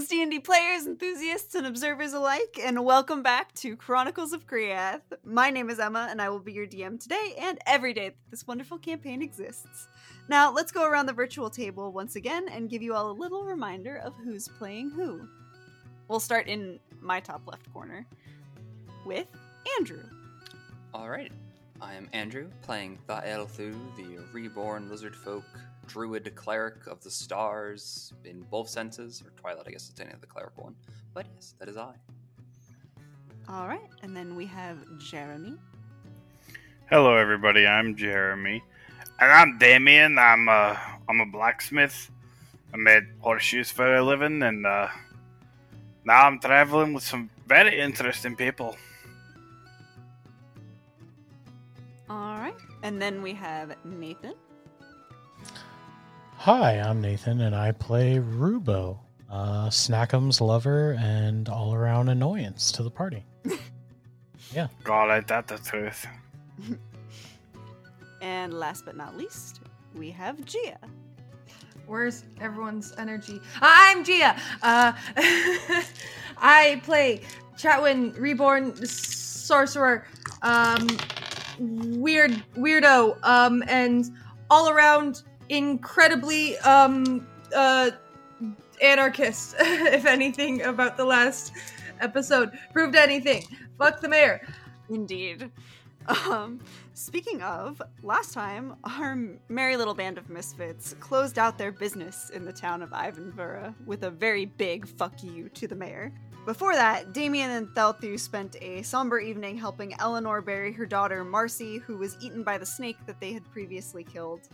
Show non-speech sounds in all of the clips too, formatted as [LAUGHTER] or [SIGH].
D&D players, enthusiasts, and observers alike, and welcome back to Chronicles of Chreathe. My name is Emma, and I will be your DM today and every day that this wonderful campaign exists. Now, let's go around the virtual table once again and give you all a little reminder of who's playing who. We'll start in my top left corner with Andrew. All right. I am Andrew, playing Thaelthu, the reborn lizard folk druid cleric of the stars in both senses, or Twilight, I guess it's any of the cleric one. But yes, that is I. All right, and then we have Jeremy. Hello, everybody. I'm Jeremy, and I'm Damien. I'm uh, I'm a blacksmith. I made horseshoes for a living, and uh, now I'm traveling with some very interesting people. All right, and then we have Nathan. Hi, I'm Nathan, and I play Rubo, uh, Snackham's lover and all around annoyance to the party. [LAUGHS] Yeah. God, I that the truth. [LAUGHS] And last but not least, we have Gia. Where's everyone's energy? I'm Gia. Uh, [LAUGHS] I play Chatwin Reborn Sorcerer, um, weird weirdo, um, and all around incredibly um, uh, anarchist. [LAUGHS] if anything about the last episode proved anything, fuck the mayor. Indeed. Um, speaking of, last time our merry little band of misfits closed out their business in the town of Ivenburra with a very big fuck you to the mayor. Before that, Damien and Thelthu spent a somber evening helping Eleanor bury her daughter Marcy, who was eaten by the snake that they had previously killed.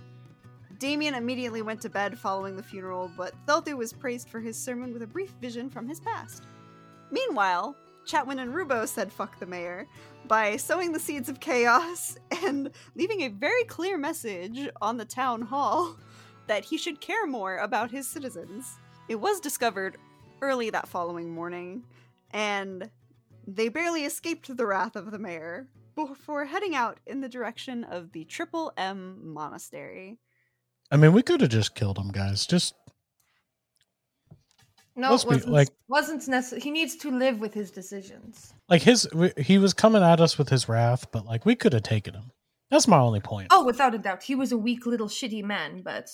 Damien immediately went to bed following the funeral, but Thelthu was praised for his sermon with a brief vision from his past. Meanwhile, Chatwin and Rubo said fuck the mayor by sowing the seeds of chaos and leaving a very clear message on the town hall [LAUGHS] that he should care more about his citizens. It was discovered early that following morning, and they barely escaped the wrath of the mayor before heading out in the direction of the Triple M Monastery. I mean, we could have just killed him, guys. Just No, Let's it be- wasn't, like- wasn't necessary. He needs to live with his decisions. like his, w- he was coming at us with his wrath, but like we could have taken him. That's my only point. Oh, without a doubt, he was a weak little shitty man, but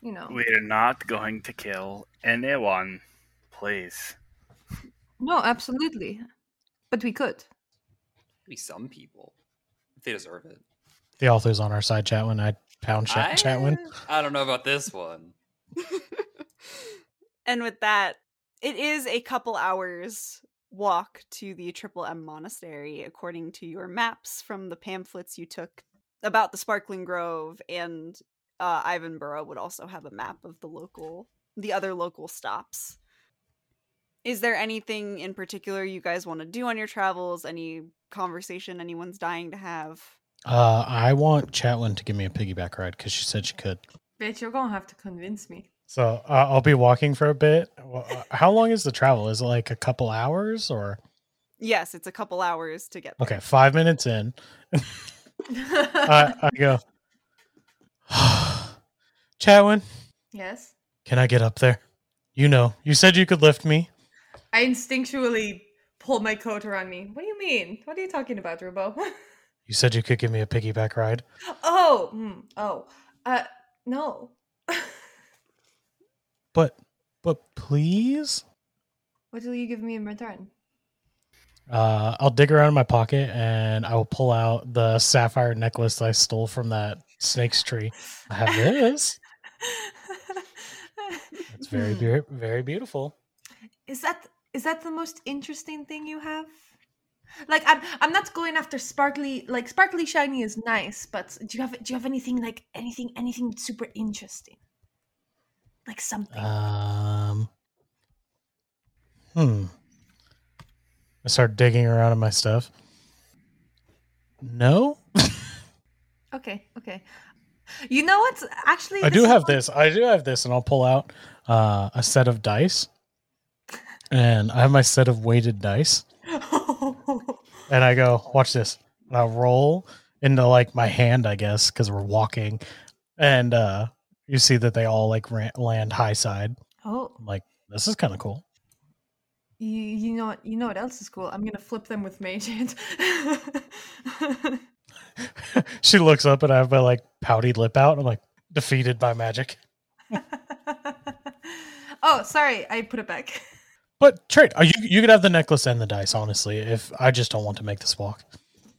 you know, We're not going to kill anyone, please. no, absolutely, but we could. Maybe some people. If they deserve it. The author's on our side, Chatwin. I pound Chat- I, Chatwin. I don't know about this one. [LAUGHS] and with that, it is a couple hours walk to the Triple M Monastery, according to your maps from the pamphlets you took about the Sparkling Grove, and uh, Ivan would also have a map of the local, the other local stops. Is there anything in particular you guys want to do on your travels? Any conversation anyone's dying to have? Uh, I want Chatwin to give me a piggyback ride because she said she could. Bitch, you're gonna have to convince me. So uh, I'll be walking for a bit. Well, uh, How long is the travel? Is it like a couple hours or? Yes, it's a couple hours to get there. Okay, five minutes in, [LAUGHS] I, I go. [SIGHS] Chatwin, yes, can I get up there? You know, you said you could lift me. I instinctually pulled my coat around me. What do you mean? What are you talking about, Rubo? [LAUGHS] You said you could give me a piggyback ride. oh, mm, oh, uh, no. [LAUGHS] But, but please, what will you give me in return? uh, I'll dig around in my pocket and I will pull out the sapphire necklace I stole from that snake's tree. I have this. [LAUGHS] It's very, very, very beautiful. Is that is that the most interesting thing you have? Like I'm I'm not going after sparkly like sparkly shiny is nice, but do you have do you have anything like anything anything super interesting? Like something. Um. Hmm. I start digging around in my stuff. No, [LAUGHS] okay, okay. You know what? Actually, I do have one- this. I do have this, and I'll pull out uh, a set of dice, and I have my set of weighted dice, [LAUGHS] and I go, "Watch this," and I roll into like my hand, I guess, because we're walking, and uh, you see that they all like ran- land high side. oh, I'm like, This is kind of cool. You, you know what? You know what else is cool? I'm gonna flip them with mage hand. [LAUGHS] [LAUGHS] she looks up and I have my like pouty lip out. I'm like defeated by magic. [LAUGHS] oh, sorry, I put it back. But trade, are you you could have the necklace and the dice. Honestly, if I just don't want to make this walk.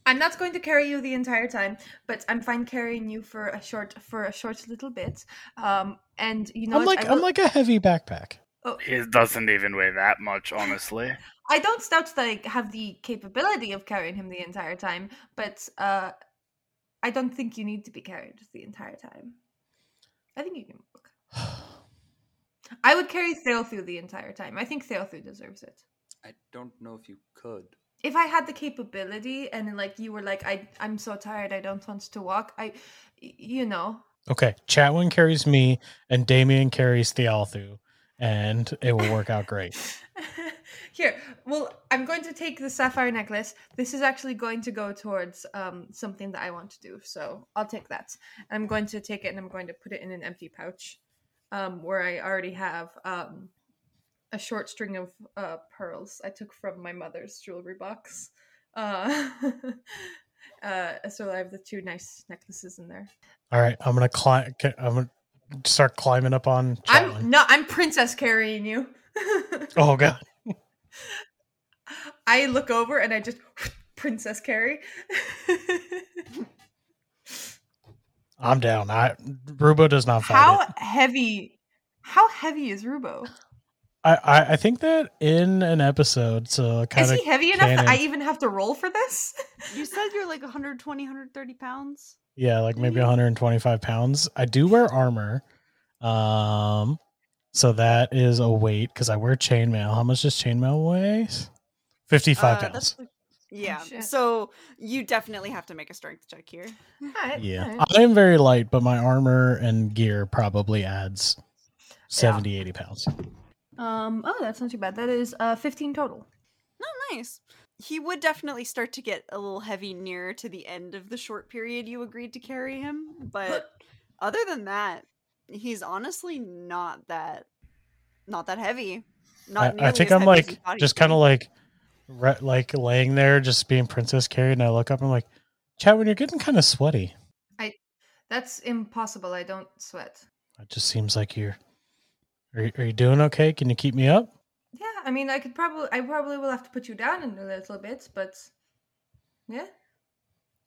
I'm not going to carry you the entire time, but I'm fine carrying you for a short for a short little bit. Um, and you know, I'm what? like I I'm like a heavy backpack. oh, It doesn't even weigh that much, honestly. [LAUGHS] I don't doubt that I have the capability of carrying him the entire time, but uh, I don't think you need to be carried the entire time. I think you can walk. [SIGHS] [SIGHS] [SIGHS] I would carry Thelthu the entire time. I think Thelthu deserves it. I don't know if you could. If I had the capability and like you were like, I I'm so tired, I don't want to walk. I you know, Okay, Chatwin carries me, and Damien carries Thelthu, and it will work out great. [LAUGHS] Here, well, I'm going to take the sapphire necklace. This is actually going to go towards um, something that I want to do, so I'll take that. I'm going to take it and I'm going to put it in an empty pouch, um, where I already have um, a short string of uh, pearls I took from my mother's jewelry box. Uh, [LAUGHS] uh, so I have the two nice necklaces in there. All right, I'm gonna climb. I'm gonna start climbing up on. I'm no, I'm princess carrying you. [LAUGHS] Oh god. I look over and I just princess carry. [LAUGHS] I'm down. I Rubo does not fight how it. heavy? How heavy is Rubo? I, I I think that in an episode, so Is kind of he heavy enough that I even have to roll for this? You said you're like 120, 130 pounds. yeah, like maybe Mhm. 125 pounds. I do wear armor, um, so that is a weight because I wear chainmail. How much does chainmail weigh? 55 Uh, pounds. that's like- yeah. shit. so you definitely have to make a strength check here. Alright, Yeah, alright. I am very light, but my armor and gear probably adds 70, 80 pounds. Um. Oh, that's not too bad. That is uh 15 total. Oh, nice. He would definitely start to get a little heavy nearer to the end of the short period you agreed to carry him, but [LAUGHS] other than that, he's honestly not that not that heavy. Not I, I think I'm heavy as you like just kind of like re- like laying there, just being princess carried, and I look up and I'm like, Chat, when you're getting kind of sweaty, I, That's impossible. I don't sweat. it just seems like you're. Are you, are you doing okay? Can you keep me up? Yeah, I mean, I could probably, I probably will have to put you down in a little bit, but yeah.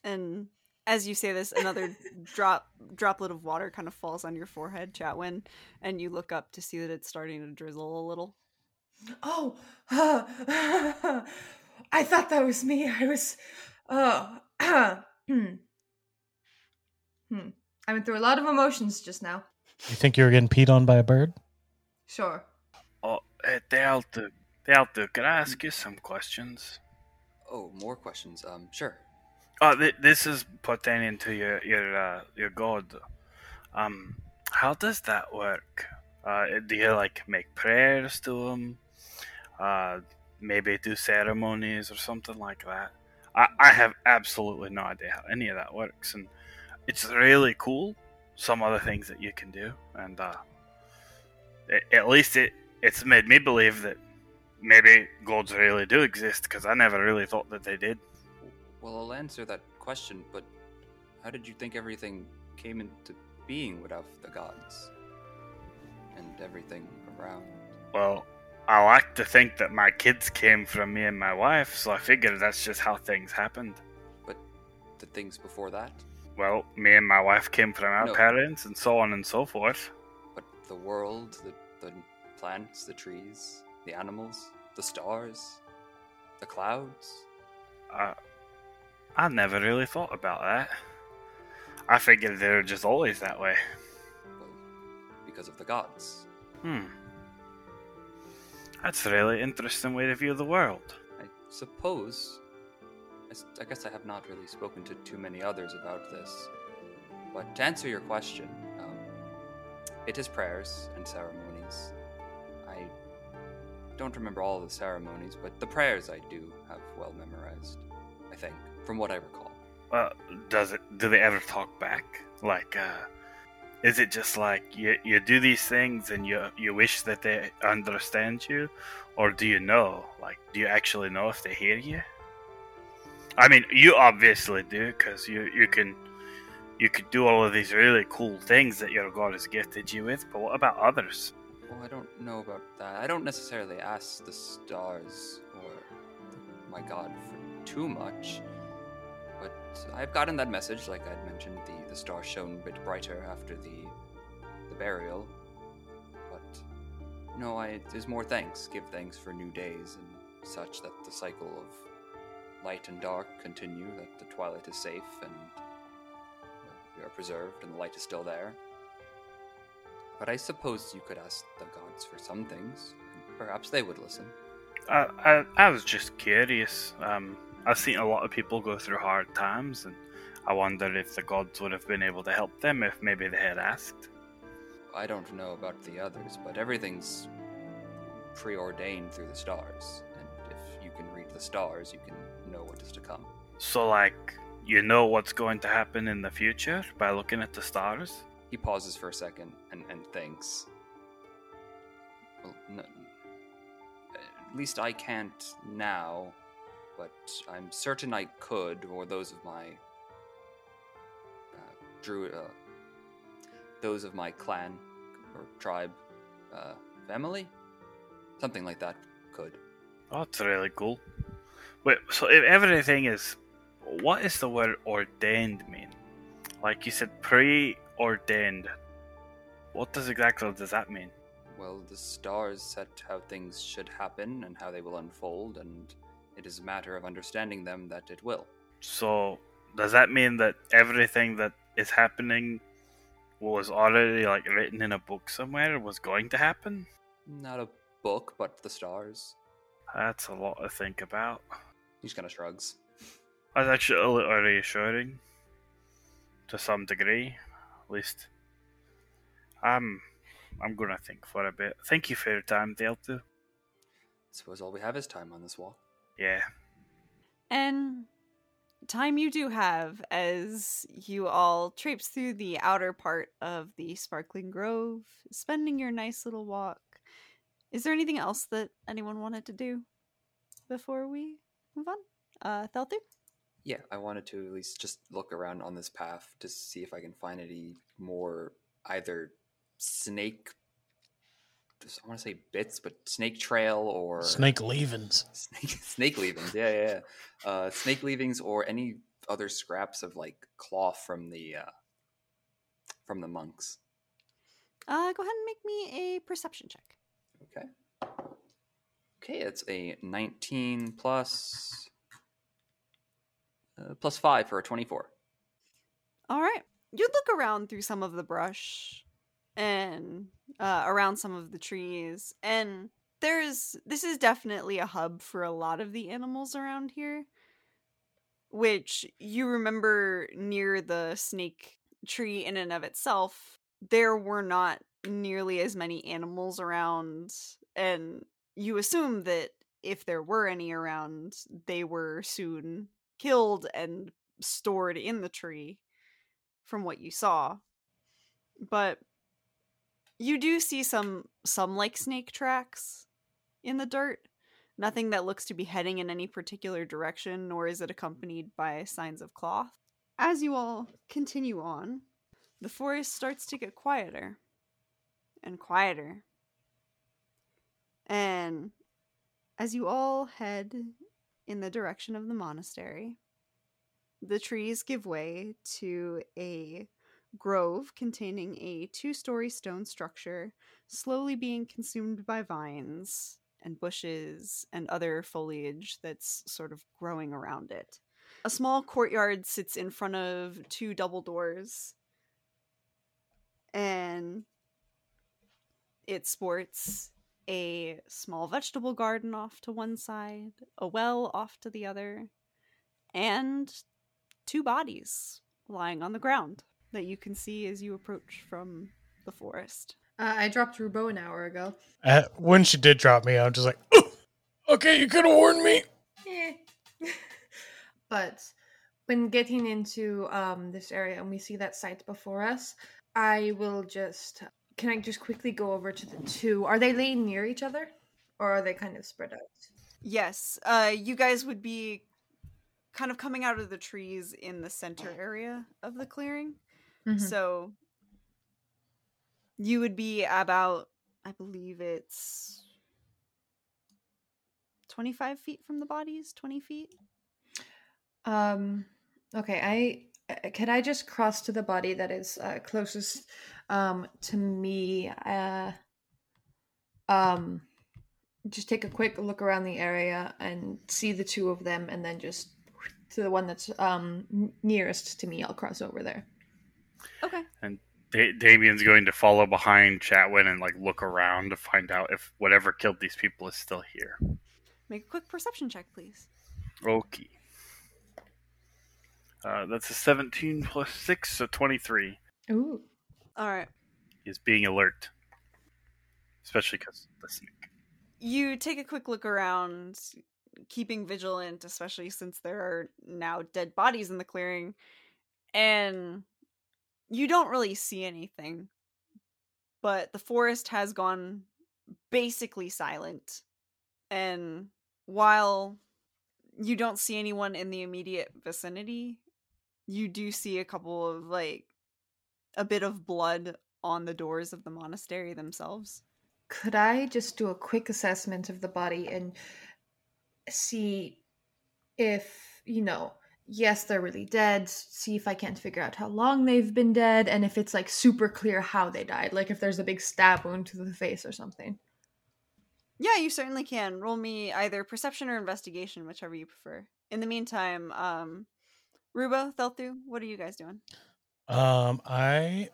And as you say this, another [LAUGHS] drop droplet of water kind of falls on your forehead, Chatwin, and you look up to see that it's starting to drizzle a little. Oh, [LAUGHS] I thought that was me. I was, oh, [CLEARS THROAT] hmm. Hmm. I went through a lot of emotions just now. You think you were getting peed on by a bird? Sure. Oh, uh, Delta, Delta, can I ask you some questions? Oh, more questions. Um, sure. Oh, th- this is pertaining to your your uh, your god. Um, how does that work? Uh, do you like make prayers to him? Uh, maybe do ceremonies or something like that. I, I have absolutely no idea how any of that works, and it's really cool. Some other things that you can do, and uh, a- at least it it's made me believe that maybe gods really do exist because I never really thought that they did. Well, I'll answer that question, but how did you think everything came into being without the gods? And everything around? Well, I like to think that my kids came from me and my wife, so I figured that's just how things happened. But the things before that? Well, me and my wife came from our No. parents, and so on and so forth. But the world, the, the plants, the trees, the animals, the stars, the clouds? Uh, I never really thought about that. I figured they were just always that way. Well, because of the gods. Hmm. That's a really interesting way to view the world. I suppose. I guess I have not really spoken to too many others about this. But to answer your question, um, it is prayers and ceremonies. I don't remember all the ceremonies, but the prayers I do have well memorized. I think, from what I recall. Well, does it? Do they ever talk back? Like, uh, is it just like you you do these things and you you wish that they understand you, or do you know? Like, do you actually know if they hear you? I mean, you obviously do because you you can you could do all of these really cool things that your god has gifted you with. But what about others? Well, I don't know about that. I don't necessarily ask the stars or my god for too much. I've gotten that message, like I'd mentioned, the, the star shone a bit brighter after the the burial. But no, I there's more thanks. Give thanks for new days and such that the cycle of light and dark continue, that the twilight is safe and we are preserved and the light is still there. But I suppose you could ask the gods for some things, perhaps they would listen. I, I was just curious. Um, I've seen a lot of people go through hard times, and I wonder if the gods would have been able to help them if maybe they had asked. I don't know about the others, but everything's preordained through the stars. And if you can read the stars, you can know what is to come. So, like, you know what's going to happen in the future by looking at the stars? He pauses for a second and, and thinks. Well, no, at least I can't now, but I'm certain I could, or those of my uh, druid, uh, those of my clan or tribe, uh, family, something like that, could. Oh, that's really cool. Wait, so if everything is. What is the word ordained mean? Like you said, preordained. What does exactly does that mean? Well, the stars set how things should happen and how they will unfold, and it is a matter of understanding them that it will. So, does that mean that everything that is happening was already like written in a book somewhere was going to happen? Not a book, but the stars. That's a lot to think about. He just kind of shrugs. That's actually a little reassuring to some degree, at least. I'm, I'm gonna think for a bit. Thank you for your time, Delta. I Suppose all we have is time on this walk. Yeah. And time you do have as you all traipse through the outer part of the sparkling grove, spending your nice little walk. Is there anything else that anyone wanted to do before we move on? Uh, Thelthu? Yeah, I wanted to at least just look around on this path to see if I can find any more either snake. I want to say bits, but snake trail or Snake leavings. snake [LAUGHS] snake leavings. Yeah, yeah, yeah. Uh, snake leavings or any other scraps of like cloth from the uh, from the monks. Uh, go ahead and make me a perception check. Okay. Okay, it's a 19 plus uh, plus five for a 24. All right. You look around through some of the brush and uh, around some of the trees, and there's this is definitely a hub for a lot of the animals around here. Which you remember near the snake tree in and of itself, there were not nearly as many animals around, and you assume that if there were any around, they were soon killed and stored in the tree from what you saw. But you do see some some like snake tracks in the dirt. Nothing that looks to be heading in any particular direction, nor is it accompanied by signs of cloth. As you all continue on, the forest starts to get quieter and quieter. And as you all head in the direction of the monastery, the trees give way to a grove containing a two story stone structure, slowly being consumed by vines and bushes and other foliage that's sort of growing around it. A small courtyard sits in front of two double doors, and it sports a small vegetable garden off to one side, a well off to the other, and two bodies lying on the ground that you can see as you approach from the forest. Uh, I dropped Rubo an hour ago. Uh, when she did drop me, I'm just like, "Ooh, okay, you could have warned me. Eh. [LAUGHS] but when getting into um, this area and we see that site before us, I will just. Can I just quickly go over to the two? Are they laying near each other, or are they kind of spread out? Yes, uh, you guys would be kind of coming out of the trees in the center area of the clearing. Mhm. So you would be about, I believe it's 25 feet from the bodies, 20 feet. Um. Okay. I uh, can I just cross to the body that is uh, closest um to me. Uh. Um. Just take a quick look around the area and see the two of them, and then just to the one that's um nearest to me. I'll cross over there. Okay. Da- Damien's going to follow behind Chatwin and like look around to find out if whatever killed these people is still here. Make a quick perception check, please. Okay. Uh, that's a 17 plus 6, so 23. Ooh. All right. He's being alert. Especially because the snake. You take a quick look around, keeping vigilant, especially since there are now dead bodies in the clearing, and you don't really see anything. But the forest has gone basically silent. And while you don't see anyone in the immediate vicinity, you do see a couple of, like, a bit of blood on the doors of the monastery themselves. Could I just do a quick assessment of the body and see if, you know, yes, they're really dead, see if I can't figure out how long they've been dead, and if it's like super clear how they died, like if there's a big stab wound to the face or something. Yeah, you certainly can. Roll me either perception or investigation, whichever you prefer. In the meantime, um Rubo, Thelthu, what are you guys doing? Um, I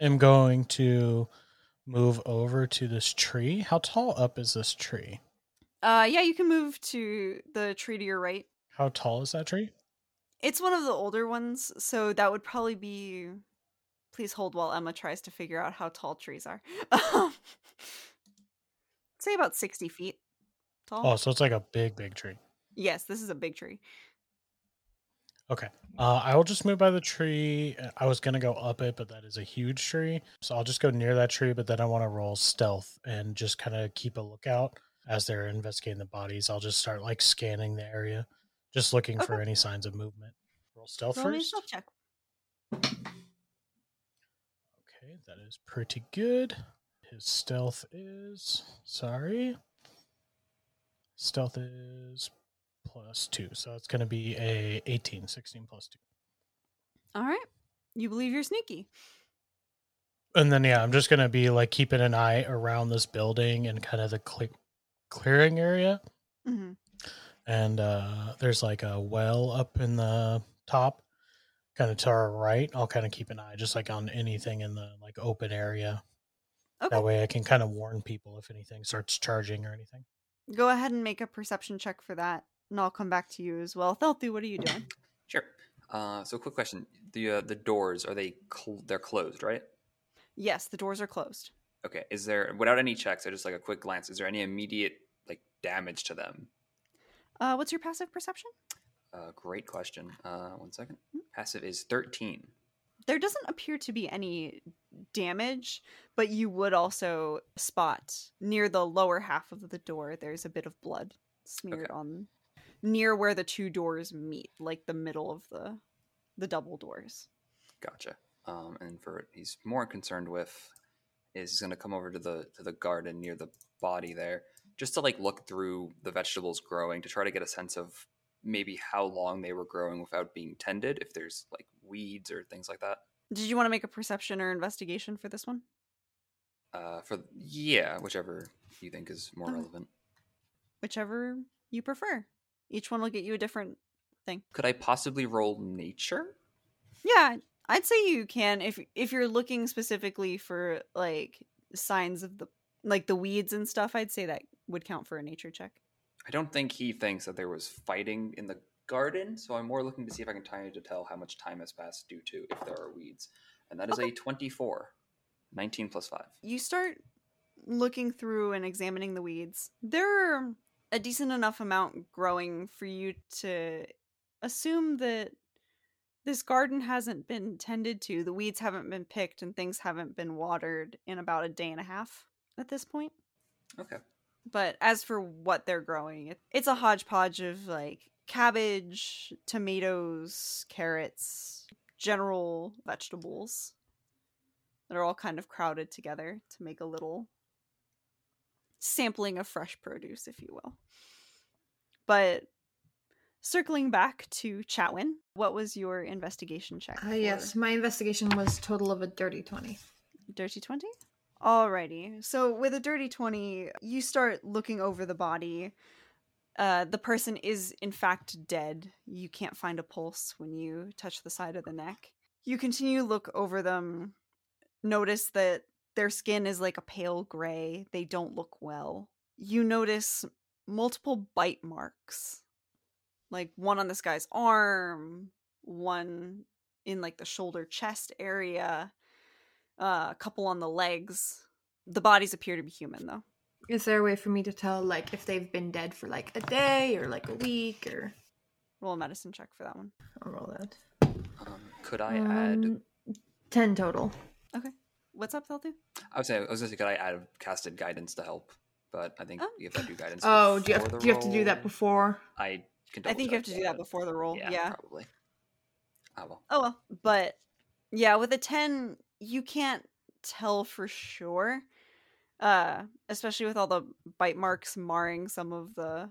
am going to move over to this tree. How tall up is this tree? Uh yeah, you can move to the tree to your right. How tall is that tree? It's one of the older ones, so that would probably be please hold while Emma tries to figure out how tall trees are. [LAUGHS] Say about 60 feet tall. Oh, so it's like a big, big tree. Yes, this is a big tree. Okay. Uh, I will just move by the tree. Uh, I was gonna go up it, but that is a huge tree, so I'll just go near that tree. But then I want to roll stealth and just kind of keep a lookout as they're investigating the bodies. I'll just start like scanning the area, just looking for any signs of movement. Roll stealth Roll first. stealth check. Okay, that is pretty good. His stealth is sorry. Stealth is plus two, so it's going to be a 18, 16 plus two. All right. You believe you're sneaky. And then yeah, I'm just gonna be like keeping an eye around this building and kind of the cle- clearing area. hmm And uh there's like a well up in the top, kind of to our right. I'll kind of keep an eye just like on anything in the like open area. Okay. That way I can kind of warn people if anything starts charging or anything. Go ahead and make a perception check for that, and I'll come back to you as well. [LAUGHS] Thelthu, what are you doing? Sure. Uh, so, quick question: the uh, the doors are they cl- they're closed, right? yes, the doors are closed. Okay. Is there without any checks or just like a quick glance? Is there any immediate like damage to them? Uh, what's your passive perception? Uh, great question. Uh, one second. Passive is thirteen. There doesn't appear to be any damage, but you would also spot near the lower half of the door. There's a bit of blood smeared Okay. on near where the two doors meet, like the middle of the the double doors. Gotcha. Um, and for what he's more concerned with is he's going to come over to the to the garden near the body there, just to like look through the vegetables growing to try to get a sense of maybe how long they were growing without being tended, if there's like weeds or things like that. Did you want to make a perception or investigation for this one? Uh, for yeah, whichever you think is more Okay. relevant. Whichever you prefer. Each one will get you a different thing. Could I possibly roll nature? Yeah, I'd say you can if if you're looking specifically for like signs of the like the weeds and stuff. I'd say that would count for a nature check. I don't think he thinks that there was fighting in the garden, so I'm more looking to see if I can time to tell how much time has passed due to if there are weeds. And that is Okay. a 24. 19 plus 5. You start looking through and examining the weeds. There are a decent enough amount growing for you to assume that This garden hasn't been tended to, the weeds haven't been picked, and things haven't been watered in about a day and a half at this point. Okay. But as for what they're growing, it, it's a hodgepodge of like cabbage, tomatoes, carrots, general vegetables that are all kind of crowded together to make a little sampling of fresh produce, if you will. But circling back to Chatwin, what was your investigation check? Uh, yes, my investigation was total of a dirty 20. Dirty 20? Alrighty. So with a dirty 20, you start looking over the body. Uh, the person is in fact dead. You can't find a pulse when you touch the side of the neck. You continue look over them, notice that their skin is like a pale gray. They don't look well. You notice multiple bite marks. Like one on this guy's arm, one in like the shoulder chest area, uh, a couple on the legs. The bodies appear to be human though. Is there a way for me to tell, like, if they've been dead for like a day or like a week or? Roll a medicine check for that one. I'll roll that. Um, could I add? Um, ten total. Okay. What's up, Thelthu? I was say I was gonna say could I add casted guidance to help, but I think Oh. you have to do guidance. Oh, do you have, the do you have to do that before? I can. I think you have to do that before the roll. Yeah, yeah. probably. Oh well. Oh well, but yeah, with a 10, you can't tell for sure. Uh, especially with all the bite marks marring some of the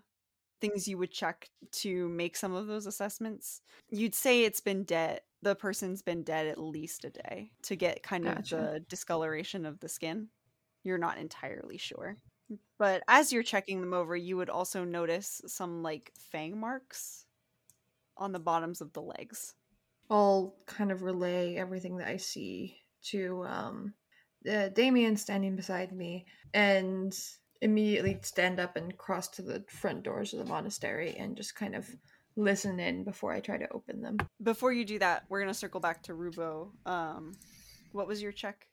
things you would check to make some of those assessments. You'd say it's been dead. The person's been dead at least a day to get kind of the discoloration of the skin. You're not entirely sure. But as you're checking them over, you would also notice some like fang marks on the bottoms of the legs. I'll kind of relay everything that I see to um, uh, Damien standing beside me and immediately stand up and cross to the front doors of the monastery and just kind of listen in before I try to open them. before you do that, we're gonna circle back to Rubo. Um, what was your check?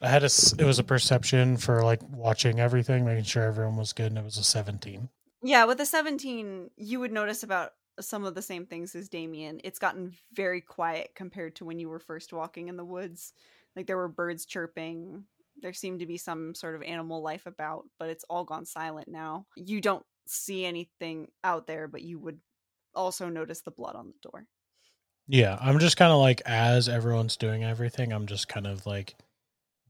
I had a, It was a perception for like watching everything, making sure everyone was good, and it was a seventeen. Yeah, with a seventeen, you would notice about some of the same things as Damien. It's gotten very quiet compared to when you were first walking in the woods. Like there were birds chirping. There seemed to be some sort of animal life about, but it's all gone silent now. You don't see anything out there, but you would also notice the blood on the door. Yeah, I'm just kind of like as everyone's doing everything, I'm just kind of like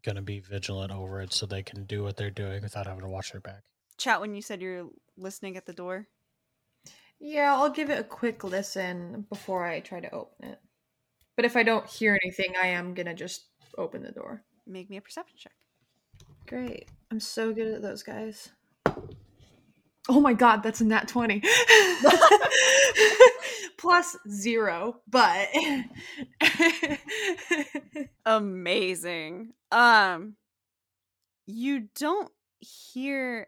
gonna be vigilant over it so they can do what they're doing without having to watch their back. Chatwin you said you're listening at the door. Yeah, I'll give it a quick listen before I try to open it. But if I don't hear anything, I am gonna just open the door. Make me a perception check. Great. I'm so good at those guys. Oh my god, that's a nat 20. [LAUGHS] Plus zero, but [LAUGHS] amazing. Um you don't hear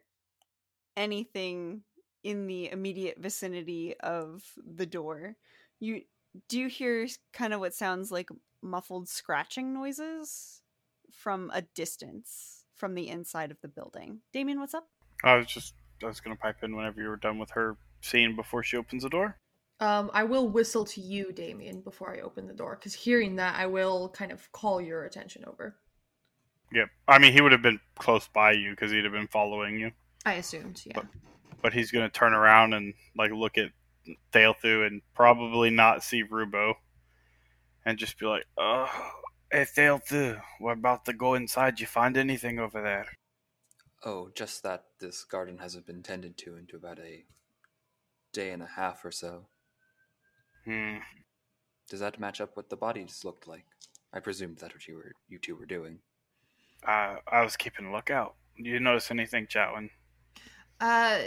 anything in the immediate vicinity of the door. You do hear kind of what sounds like muffled scratching noises from a distance from the inside of the building. Damien, what's up? I was just I was gonna pipe in whenever you were done with her scene before she opens the door. um, I will whistle to you, Damien, before I open the door, because hearing that, I will kind of call your attention over. Yep. I mean, he would have been close by you because he'd have been following you. I assumed, yeah. But he's gonna turn around and like look at Thalthu and probably not see Rubo, and just be like, "Oh, hey Thalthu, we're about to go inside. You find anything over there?" Oh, just that this garden hasn't been tended to into about a day and a half or so. Hmm. Does that match up what the bodies looked like? I presumed that's what you were you two were doing. Uh, I was keeping a lookout. You notice anything, Chatwin? Uh,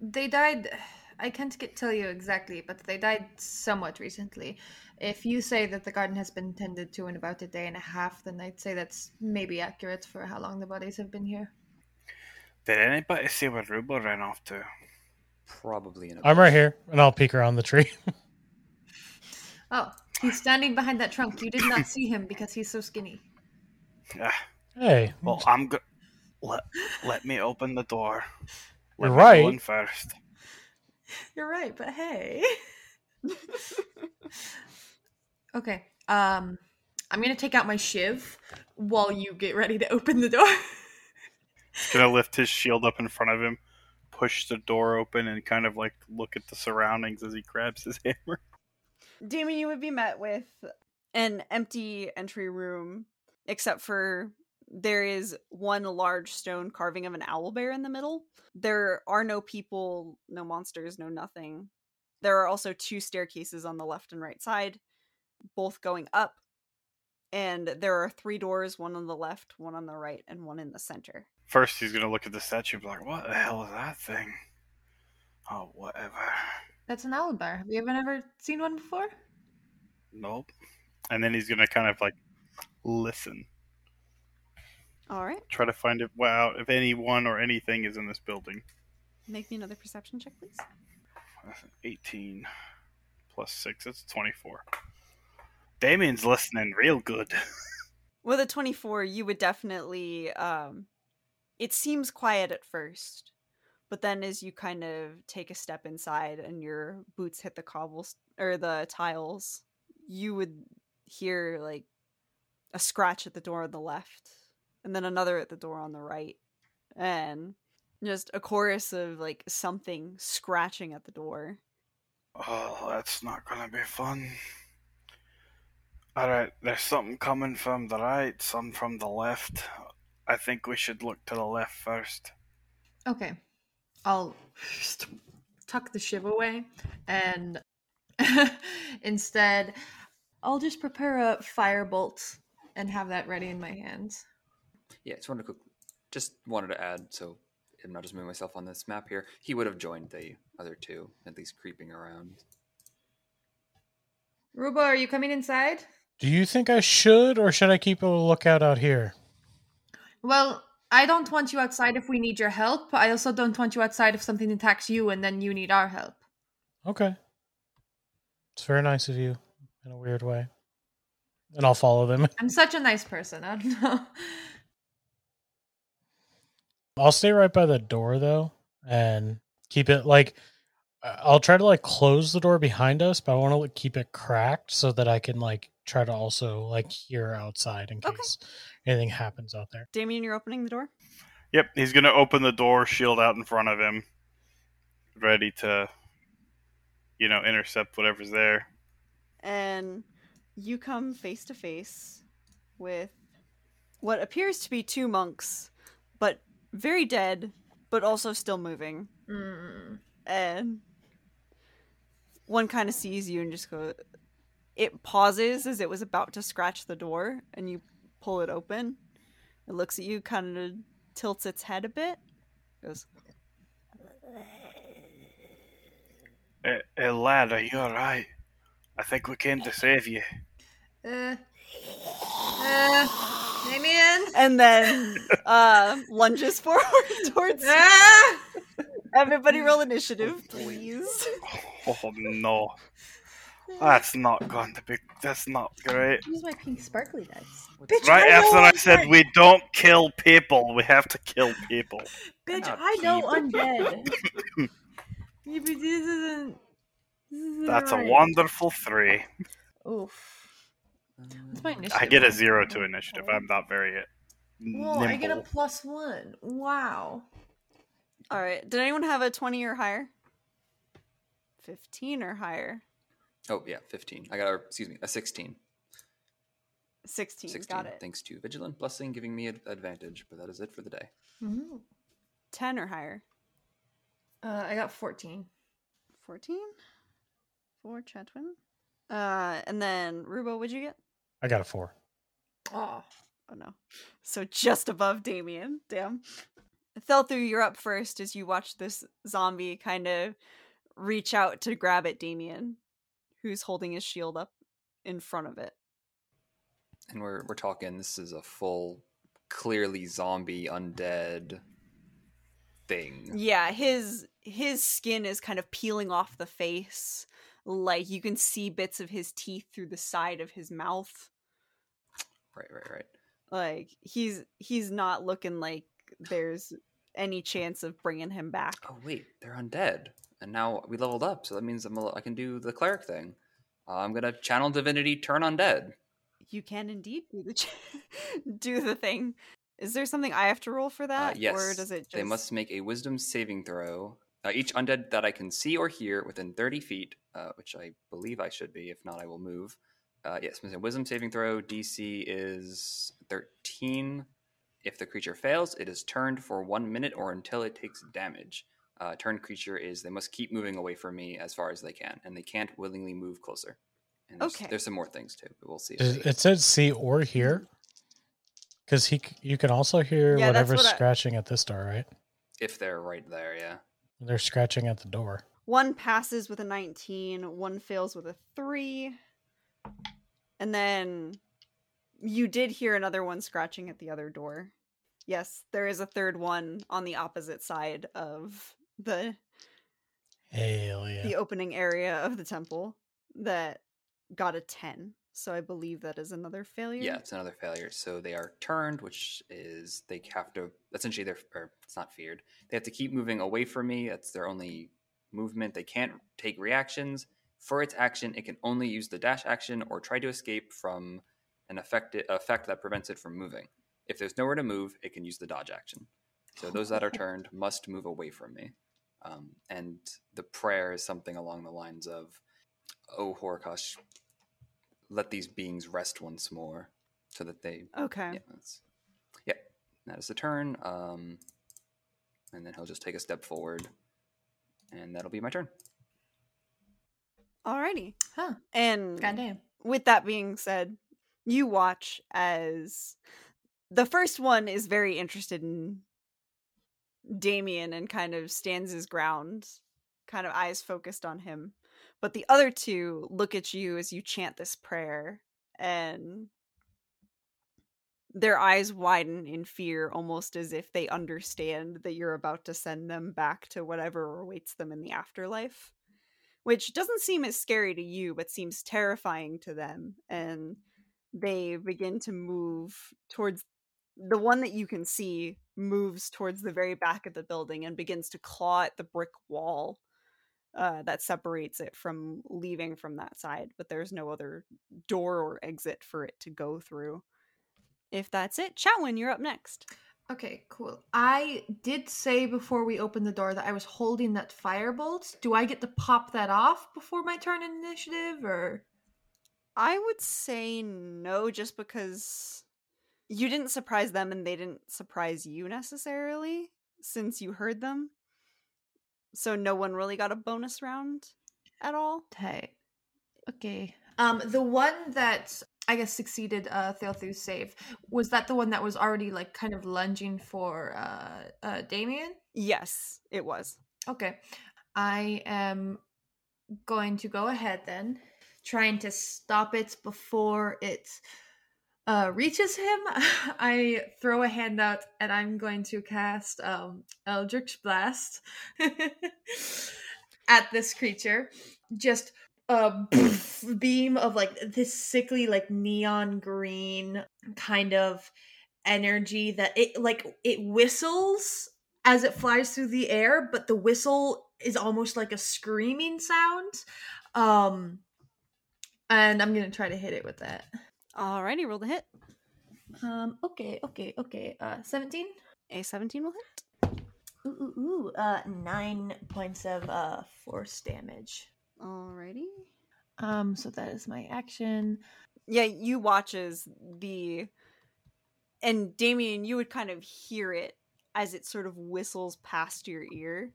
they died. I can't get, tell you exactly, but they died somewhat recently. If you say that the garden has been tended to in about a day and a half, then I'd say that's maybe accurate for how long the bodies have been here. Did anybody see where Rubo ran off to? Probably in a I'm right here, and I'll peek around the tree. [LAUGHS] Oh, he's standing behind that trunk. You did not see him because he's so skinny. Ah, hey, well, I'm good. Let let me open the door. Let You're me go right. in first. You're right, but hey. [LAUGHS] Okay. Um, I'm gonna take out my shiv while you get ready to open the door. Gonna lift his shield up in front of him, push the door open, and kind of like look at the surroundings as he grabs his [LAUGHS] hammer. Damien, you would be met with an empty entry room, except for there is one large stone carving of an owl bear in the middle. There are no people, no monsters, no nothing. There are also two staircases on the left and right side, both going up. And there are three doors, one on the left, one on the right, and one in the center. First, he's gonna look at the statue and be like, "What the hell is that thing?" Oh, whatever. That's an owl bear. Have you ever ever seen one before? Nope. And then he's gonna kind of like listen, All right, try to find it out if anyone or anything is in this building. make me another perception check, please. That's an 18 plus 6, that's 24. Damien's listening real good. [LAUGHS] With a 24, you would definitely um it seems quiet at first, but then as you kind of take a step inside and your boots hit the cobbles or the tiles, you would hear like a scratch at the door on the left and then another at the door on the right and just a chorus of like something scratching at the door. Oh, that's not gonna be fun. Alright, there's something coming from the right, some from the left. I think we should look to the left first. Okay. I'll tuck the shiv away and [LAUGHS] instead I'll just prepare a firebolt and have that ready in my hands. Yeah, just wanted to quick, just wanted to add so I'm not just moving myself on this map here. He would have joined the other two, at least creeping around. Rubo, are you coming inside? Do you think I should, or should I keep a lookout out here? Well, I don't want you outside if we need your help. I also don't want you outside if something attacks you and then you need our help. Okay. It's very nice of you in a weird way. And I'll follow them. [LAUGHS] I'm such a nice person. I don't know. I'll stay right by the door though and keep it like I- I'll try to like close the door behind us, but I want to like, keep it cracked so that I can like try to also like hear outside in Okay. case anything happens out there. Damien, you're opening the door? Yep, he's gonna open the door, shield out in front of him, ready to, you know, intercept whatever's there. and you come face to face with what appears to be two monks, but very dead, but also still moving. Mm. And one kind of sees you and just go. It pauses as it was about to scratch the door, and you pull it open. It looks at you, kind of tilts its head a bit. Goes, Hey, hey lad, are you alright? I think we came to save you. Uh, uh, Damien? and then uh, lunges forward [LAUGHS] towards you. Ah! Everybody roll initiative, please. Oh no. That's not going to be. That's not great. Use my pink sparkly dice. What's- Right I after I said we don't kill people, we have to kill people. Bitch, Not I know people. undead. yeah, but this isn't. This isn't That's a wonderful three. Oof. What's my initiative? I get a zero to initiative. I'm not very uh, Whoa, I get a plus one. Wow. All right. Did anyone have a 20 or higher? 15 or higher? Oh yeah, fifteen. I got a excuse me, a sixteen. 16. Sixteen. Got it. Thanks to vigilant blessing giving me an advantage, but that is it for the day. Mm-hmm. 10 or higher? Uh, I got 14. 14 for Chatwin. Uh, and then Rubo, what'd you get? I got a four. Oh. Oh no. So just above Damien. Damn. Thelthu, you're up first as you watch this zombie kind of reach out to grab at Damien, who's holding his shield up in front of it. And we're we're talking. This is a full, clearly zombie undead thing. Yeah, his his skin is kind of peeling off the face. Like you can see bits of his teeth through the side of his mouth. Right, right, right. Like he's he's not looking like there's any chance of bringing him back. Oh wait, they're undead. and now we leveled up, so that means I'm a, I can do the cleric thing. Uh, I'm gonna channel divinity, turn undead. You can indeed do the ch- [LAUGHS] do the thing. Is there something I have to roll for Uh, that, yes, or does it just? they must make a Wisdom saving throw. Uh, each undead that I can see or hear within 30 feet, uh, which I believe I should be. If not, I will move. Uh, yes, it's a Wisdom saving throw. DC is 13. If the creature fails, it is turned for one minute or until it takes damage. Uh, turned creature is they must keep moving away from me as far as they can, and they can't willingly move closer. And there's, Okay. there's some more things too, but we'll see. if It they- it said see or hear. Because he, you can also hear Yeah, whatever's what I- scratching at this door, right? if they're right there, yeah. They're scratching at the door. One passes with a 19, one fails with a 3. And then you did hear another one scratching at the other door. Yes, there is a third one on the opposite side of the Hell yeah! the opening area of the temple that got a 10. So I believe that is another failure. Yeah, it's another failure. So they are turned, which is they have to essentially they're or it's not feared. They have to keep moving away from me. That's their only movement. They can't take reactions. For its action, it can only use the dash action or try to escape from an effect effect that prevents it from moving. If there's nowhere to move, it can use the dodge action. So those that are [LAUGHS] turned must move away from me. Um, and the prayer is something along the lines of, "Oh Horikosh, let these beings rest once more, so that they Okay. yeah, that's, yeah, that is the turn. Um, and then he'll just take a step forward, and that'll be my turn. Alrighty. Huh. And Goddamn. with that being said, you watch as the first one is very interested in Damien and kind of stands his ground, kind of eyes focused on him. But the other two look at you as you chant this prayer and their eyes widen in fear, almost as if they understand that you're about to send them back to whatever awaits them in the afterlife which doesn't seem as scary to you, but seems terrifying to them. And they begin to move towards the one that you can see moves towards the very back of the building and begins to claw at the brick wall uh, that separates it from leaving from that side. But there's no other door or exit for it to go through. If that's it, Chatwin, you're up next. Okay, cool. I did say before we opened the door that I was holding that firebolt. Do I get to pop that off before my turn in initiative, or I would say no, just because you didn't surprise them and they didn't surprise you necessarily since you heard them. So no one really got a bonus round at all. hey? Okay. Um, the one that I guess succeeded uh Thelthu's save was that the one that was already like kind of lunging for uh uh Damien. Yes, it was. Okay. I am going to go ahead then, trying to stop it before it uh, reaches him. [LAUGHS] I throw a hand out and I'm going to cast um, Eldritch Blast [LAUGHS] at this creature. Just a [LAUGHS] beam of like this sickly, like neon green kind of energy that it like it whistles as it flies through the air, but the whistle is almost like a screaming sound. Um, and I'm gonna try to hit it with that. Alrighty, roll the hit. Um, okay, okay, okay. Uh, 17. A 17 will hit. Ooh, ooh, ooh. Uh, nine points of uh force damage. Alrighty. Um, so that is my action. Yeah, you watch as the and Damien, you would kind of hear it as it sort of whistles past your ear.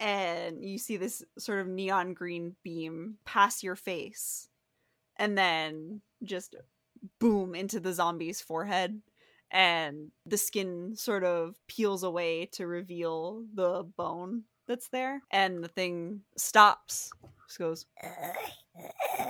And you see this sort of neon green beam pass your face and then just boom into the zombie's forehead. And the skin sort of peels away to reveal the bone that's there. And the thing stops, just goes, [SIGHS]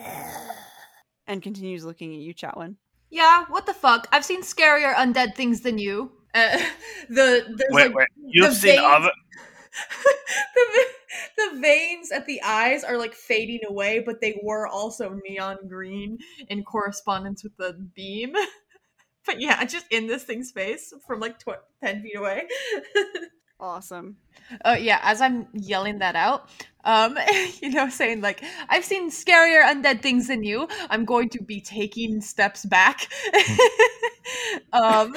and continues looking at you, Chatwin. Yeah, what the fuck? I've seen scarier undead things than you. Uh, [LAUGHS] the there's Wait, like wait. You've the seen veins- other. [LAUGHS] the, ve- the veins at the eyes are like fading away, but they were also neon green in correspondence with the beam. [LAUGHS] but yeah, just in this thing's face from like tw- 10 feet away. [LAUGHS] Awesome. Oh yeah, as I'm yelling that out, um, [LAUGHS] you know, saying like, "I've seen scarier undead things than you." I'm going to be taking steps back. um,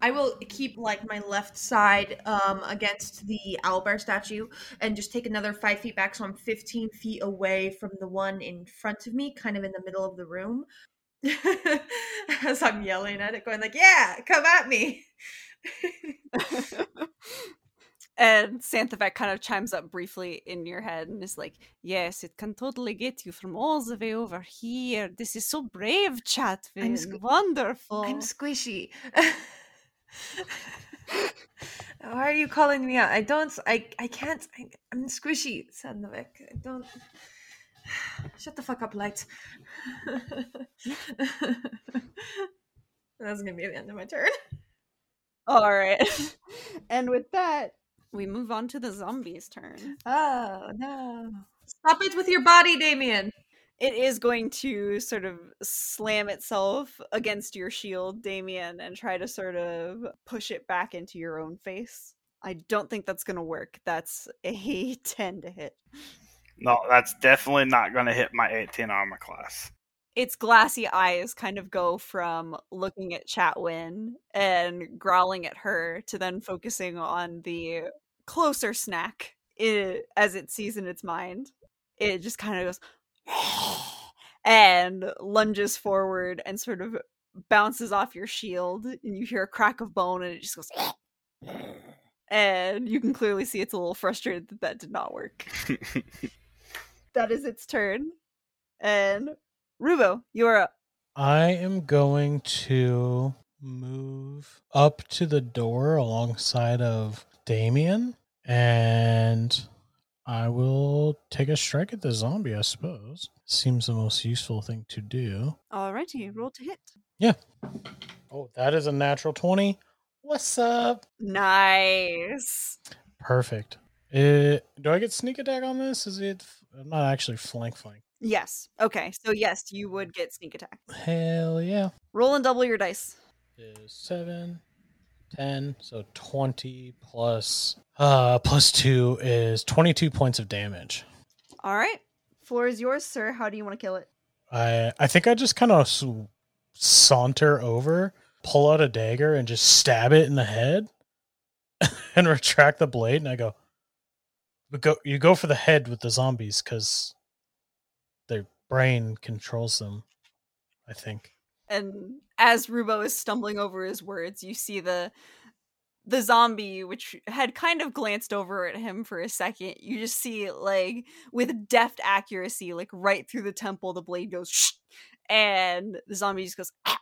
I will keep like my left side um against the owlbear statue, and just take another five feet back, so I'm 15 feet away from the one in front of me, kind of in the middle of the room. [LAUGHS] as I'm yelling at it, going like, "Yeah, come at me." [LAUGHS] and Santhavek kind of chimes up briefly in your head and is like, Yes, it can totally get you from all the way over here. This is so brave, Chatwin. sque- Wonderful. I'm squishy. [LAUGHS] Why are you calling me out? I don't. I. I can't. I, I'm squishy, Sandovik. I don't. [SIGHS] Shut the fuck up, light. [LAUGHS] That's gonna be the end of my turn. All right. [LAUGHS] and with that, we move on to the zombies' turn. Oh no! Stop it with your body, Damien. It is going to sort of slam itself against your shield, Damien, and try to sort of push it back into your own face. I don't think that's going to work. That's a [LAUGHS] 10 to hit. No, that's definitely not going to hit my 18 armor class. its glassy eyes kind of go from looking at Chatwin and growling at her to then focusing on the closer snack i as it sees in its mind. It just kind of goes [SIGHS] and lunges forward and sort of bounces off your shield, and you hear a crack of bone, and it just goes. [SNIFFS] And you can clearly see it's a little frustrated that that did not work. [LAUGHS] that is its turn. And Rubo, you're up. I am going to move up to the door alongside of Damien and I will take a strike at the zombie, I suppose. Seems the most useful thing to do. Alrighty, roll to hit. Yeah. Oh, that is a natural 20. What's up? Nice. Perfect. Uh, do I get sneak attack on this? Is it? I'm not actually flank flank. Yes. Okay. So yes, you would get sneak attack. Hell yeah. Roll and double your dice. Is 7, 10, so 20 plus, uh, plus 2 is 22 points of damage. All right. Floor is yours, sir. How do you want to kill it? I I think I just kind of s- saunter over, pull out a dagger, and just stab it in the head, [LAUGHS] and retract the blade. And I go, but go you go for the head with the zombies because their brain controls them. I think. And as Rubo is stumbling over his words, you see the the zombie, which had kind of glanced over at him for a second. You just see like with deft accuracy, like right through the temple, the blade goes, Shh! and the zombie just goes. "Ah!"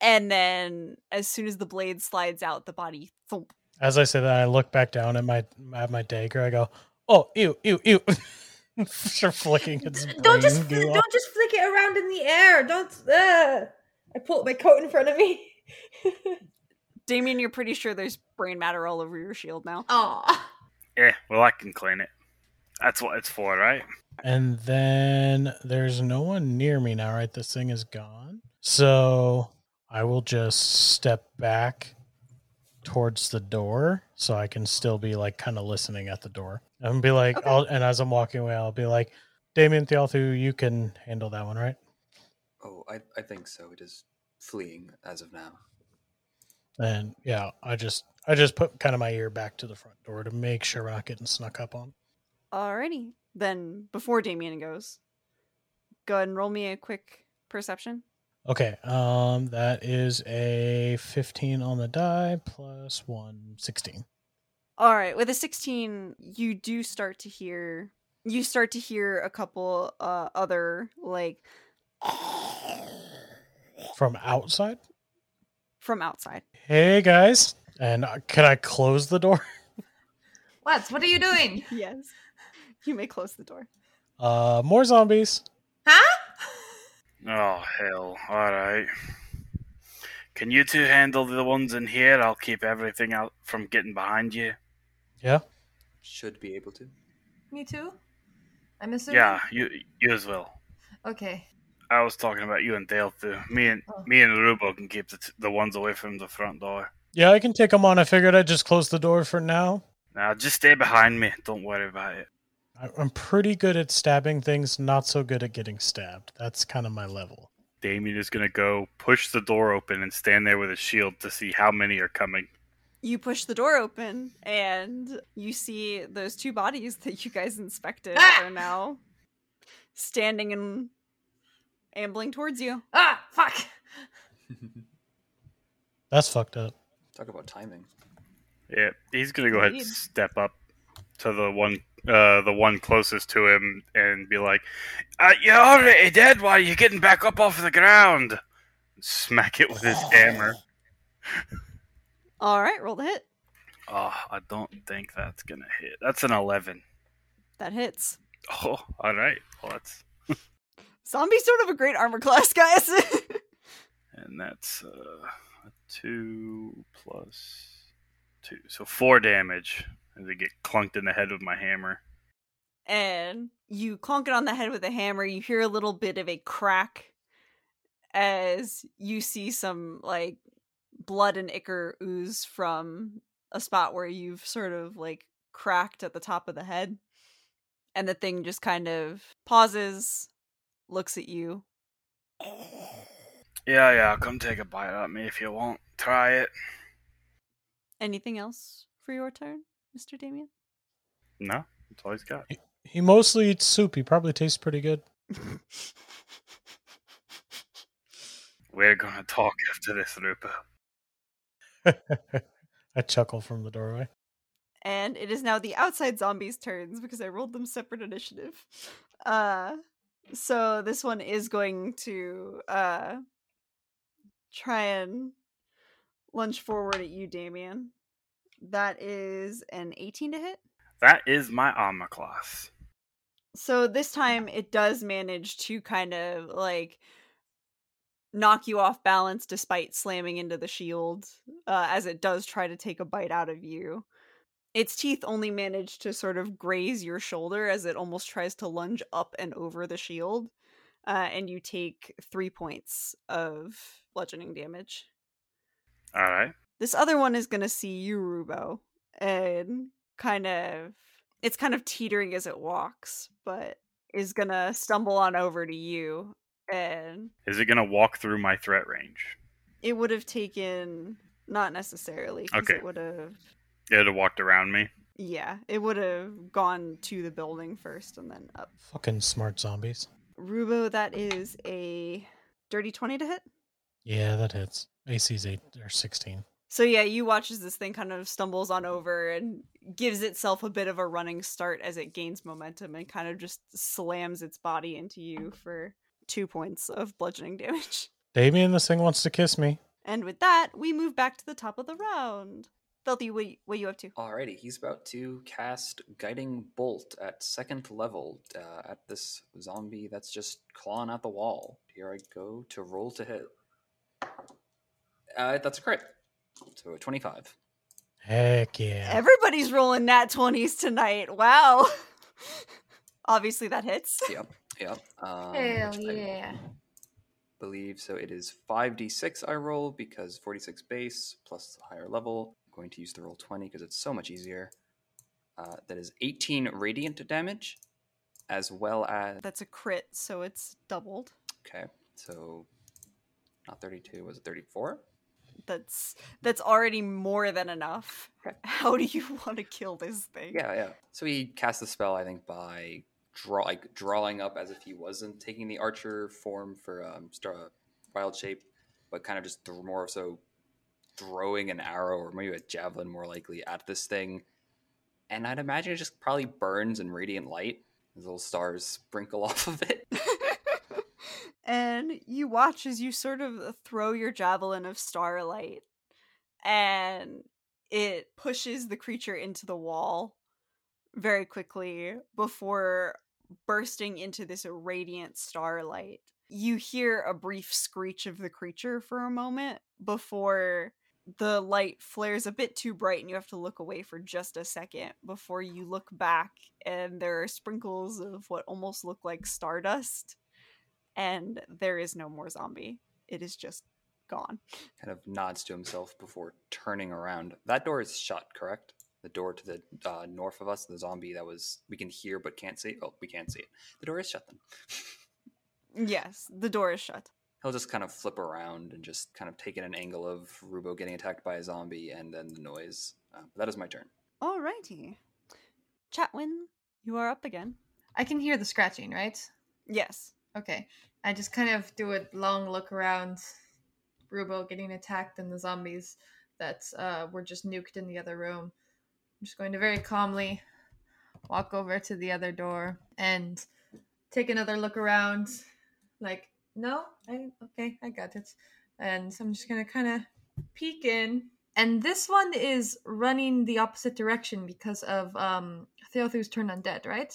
And then, as soon as the blade slides out, the body thump As I say that, I look back down at my at my dagger. I go, "Oh, ew, ew, ew!" [LAUGHS] Start flicking its Don't just goo off. don't just flick it around in the air. Don't. Uh. I pulled my coat in front of me. [LAUGHS] Damien, you're pretty sure there's brain matter all over your shield now. Oh. Yeah, well, I can clean it. That's what it's for, right? And then there's no one near me now, right? This thing is gone. So I will just step back towards the door so I can still be like kind of listening at the door. And be like, Okay. I'll, and as I'm walking away, I'll be like, Damien Thelthu, you can handle that one, right? Oh, I, I think so. It is fleeing as of now. And yeah, I just I just put kind of my ear back to the front door to make sure we're not getting snuck up on. Alrighty. Then, before Damien goes, go ahead and roll me a quick perception. Okay, um, that is a 15 on the die plus one, 16. All right, with a 16, you do start to hear you start to hear a couple uh other like From outside? From outside. Hey guys, and uh, can I close the door? [LAUGHS] What? What are you doing? [LAUGHS] Yes. You may close the door. Uh, more zombies. Huh? [LAUGHS] Oh, hell. Alright. Can you two handle the ones in here? I'll keep everything out from getting behind you. Yeah. Should be able to. Me too. I'm assuming. Yeah, you you as well. Okay. I was talking about you and Dale too. Me and Oh. me and Rubo can keep the, t- the ones away from the front door. Yeah, I can take them on. I figured I'd just close the door for now. Now just stay behind me. Don't worry about it. I- I'm pretty good at stabbing things, not so good at getting stabbed. That's kind of my level. Damien is gonna go push the door open and stand there with a shield to see how many are coming. You push the door open and you see those two bodies [LAUGHS] that you guys inspected Ah! are now standing and ambling towards you. Ah, fuck. [LAUGHS] That's fucked up. Talk about timing. Yeah, he's gonna go ahead and Indeed. step up to the one, uh, the one closest to him, and be like, uh, "You're already dead. Why are you getting back up off the ground?" Smack it with his hammer. [LAUGHS] All right, roll the hit. Oh, I don't think that's gonna hit. That's an eleven. That hits. Oh, all right. Well, that's Zombies sort of a great armor class, [LAUGHS] guys. and that's uh, a two plus two, so four damage as I get clunked in the head with my hammer. and you clunk it on the head with a hammer. You hear a little bit of a crack as you see some like blood and ichor ooze from a spot where you've sort of like cracked at the top of the head. And the thing just kind of pauses, looks at you. Yeah, yeah. Come take a bite at me if you want. Try it. Anything else for your turn, Mr. Damien? No, that's all he's got. He mostly eats soup. He probably tastes pretty good. [LAUGHS] We're gonna talk after this, Rupa. [LAUGHS] I chuckle from the doorway. and it is now the outside zombies' turns because I rolled them separate initiative. Uh so this one is going to uh try and lunge forward at you, Damien. That is an 18 to hit. That is my armor class. So this time it does manage to kind of like knock you off balance despite slamming into the shield uh, as it does try to take a bite out of you. Its teeth only manage to sort of graze your shoulder as it almost tries to lunge up and over the shield. Uh, and you take three points of bludgeoning damage. All right. This other one is going to see you, Rubo, and kind of it's kind of teetering as it walks, but is going to stumble on over to you and Is it gonna walk through my threat range? it would have taken not necessarily. Okay. it would have It would have walked around me. yeah, it would have gone to the building first and then up. Fucking smart zombies. Rubo, that is a dirty 20 to hit. Yeah, that hits. AC's 8 or 16. So yeah, you watch as this thing kind of stumbles on over and gives itself a bit of a running start as it gains momentum and kind of just slams its body into you for two points of bludgeoning damage. [LAUGHS] Damien, this thing wants to kiss me. And with that, we move back to the top of the round. Felty, what, what you up to? Alrighty, he's about to cast Guiding Bolt at second level uh, at this zombie that's just clawing at the wall. Here I go to roll to hit. Uh, that's a crit. So a 25. Heck yeah. Everybody's rolling nat 20s tonight. Wow. [LAUGHS] Obviously that hits. Yep, yep. Um, Hell which I yeah. believe so. It is 5d6 I roll because 4d6 base plus the higher level. Going to use the Roll20 because it's so much easier. Uh, that is 18 radiant damage, as well as That's a crit, so it's doubled. Okay, so not 32, was it 34? That's that's already more than enough. Okay. [LAUGHS] How do you want to kill this thing? Yeah, yeah. So he cast the spell, I think, by draw like drawing up as if he wasn't taking the archer form for um, star, wild shape, but kind of just more so throwing an arrow or maybe a javelin more likely at this thing. And I'd imagine it just probably burns in radiant light. These little stars sprinkle [LAUGHS] off of it. [LAUGHS] and you watch as you sort of throw your javelin of starlight and it pushes the creature into the wall very quickly before bursting into this radiant starlight. You hear a brief screech of the creature for a moment before the light flares a bit too bright and you have to look away for just a second before you look back and there are sprinkles of what almost look like stardust and there is no more zombie. It is just gone. Kind of nods to himself before turning around. That door is shut, correct? The door to the uh, north of us, the zombie that was we can hear but can't see. Oh, we can't see it. The door is shut then. Yes, the door is shut. He'll just kind of flip around and just kind of take in an angle of Rubo getting attacked by a zombie and then the noise. Uh, that is my turn. Alrighty. Chatwin, you are up again. I can hear the scratching, right? Yes. Okay. I just kind of do a long look around Rubo getting attacked and the zombies that uh, were just nuked in the other room. I'm just going to very calmly walk over to the other door and take another look around. Like, no, I okay, I got it. And so I'm just gonna kind of peek in. And this one is running the opposite direction because of um Thelthu's turn undead, right?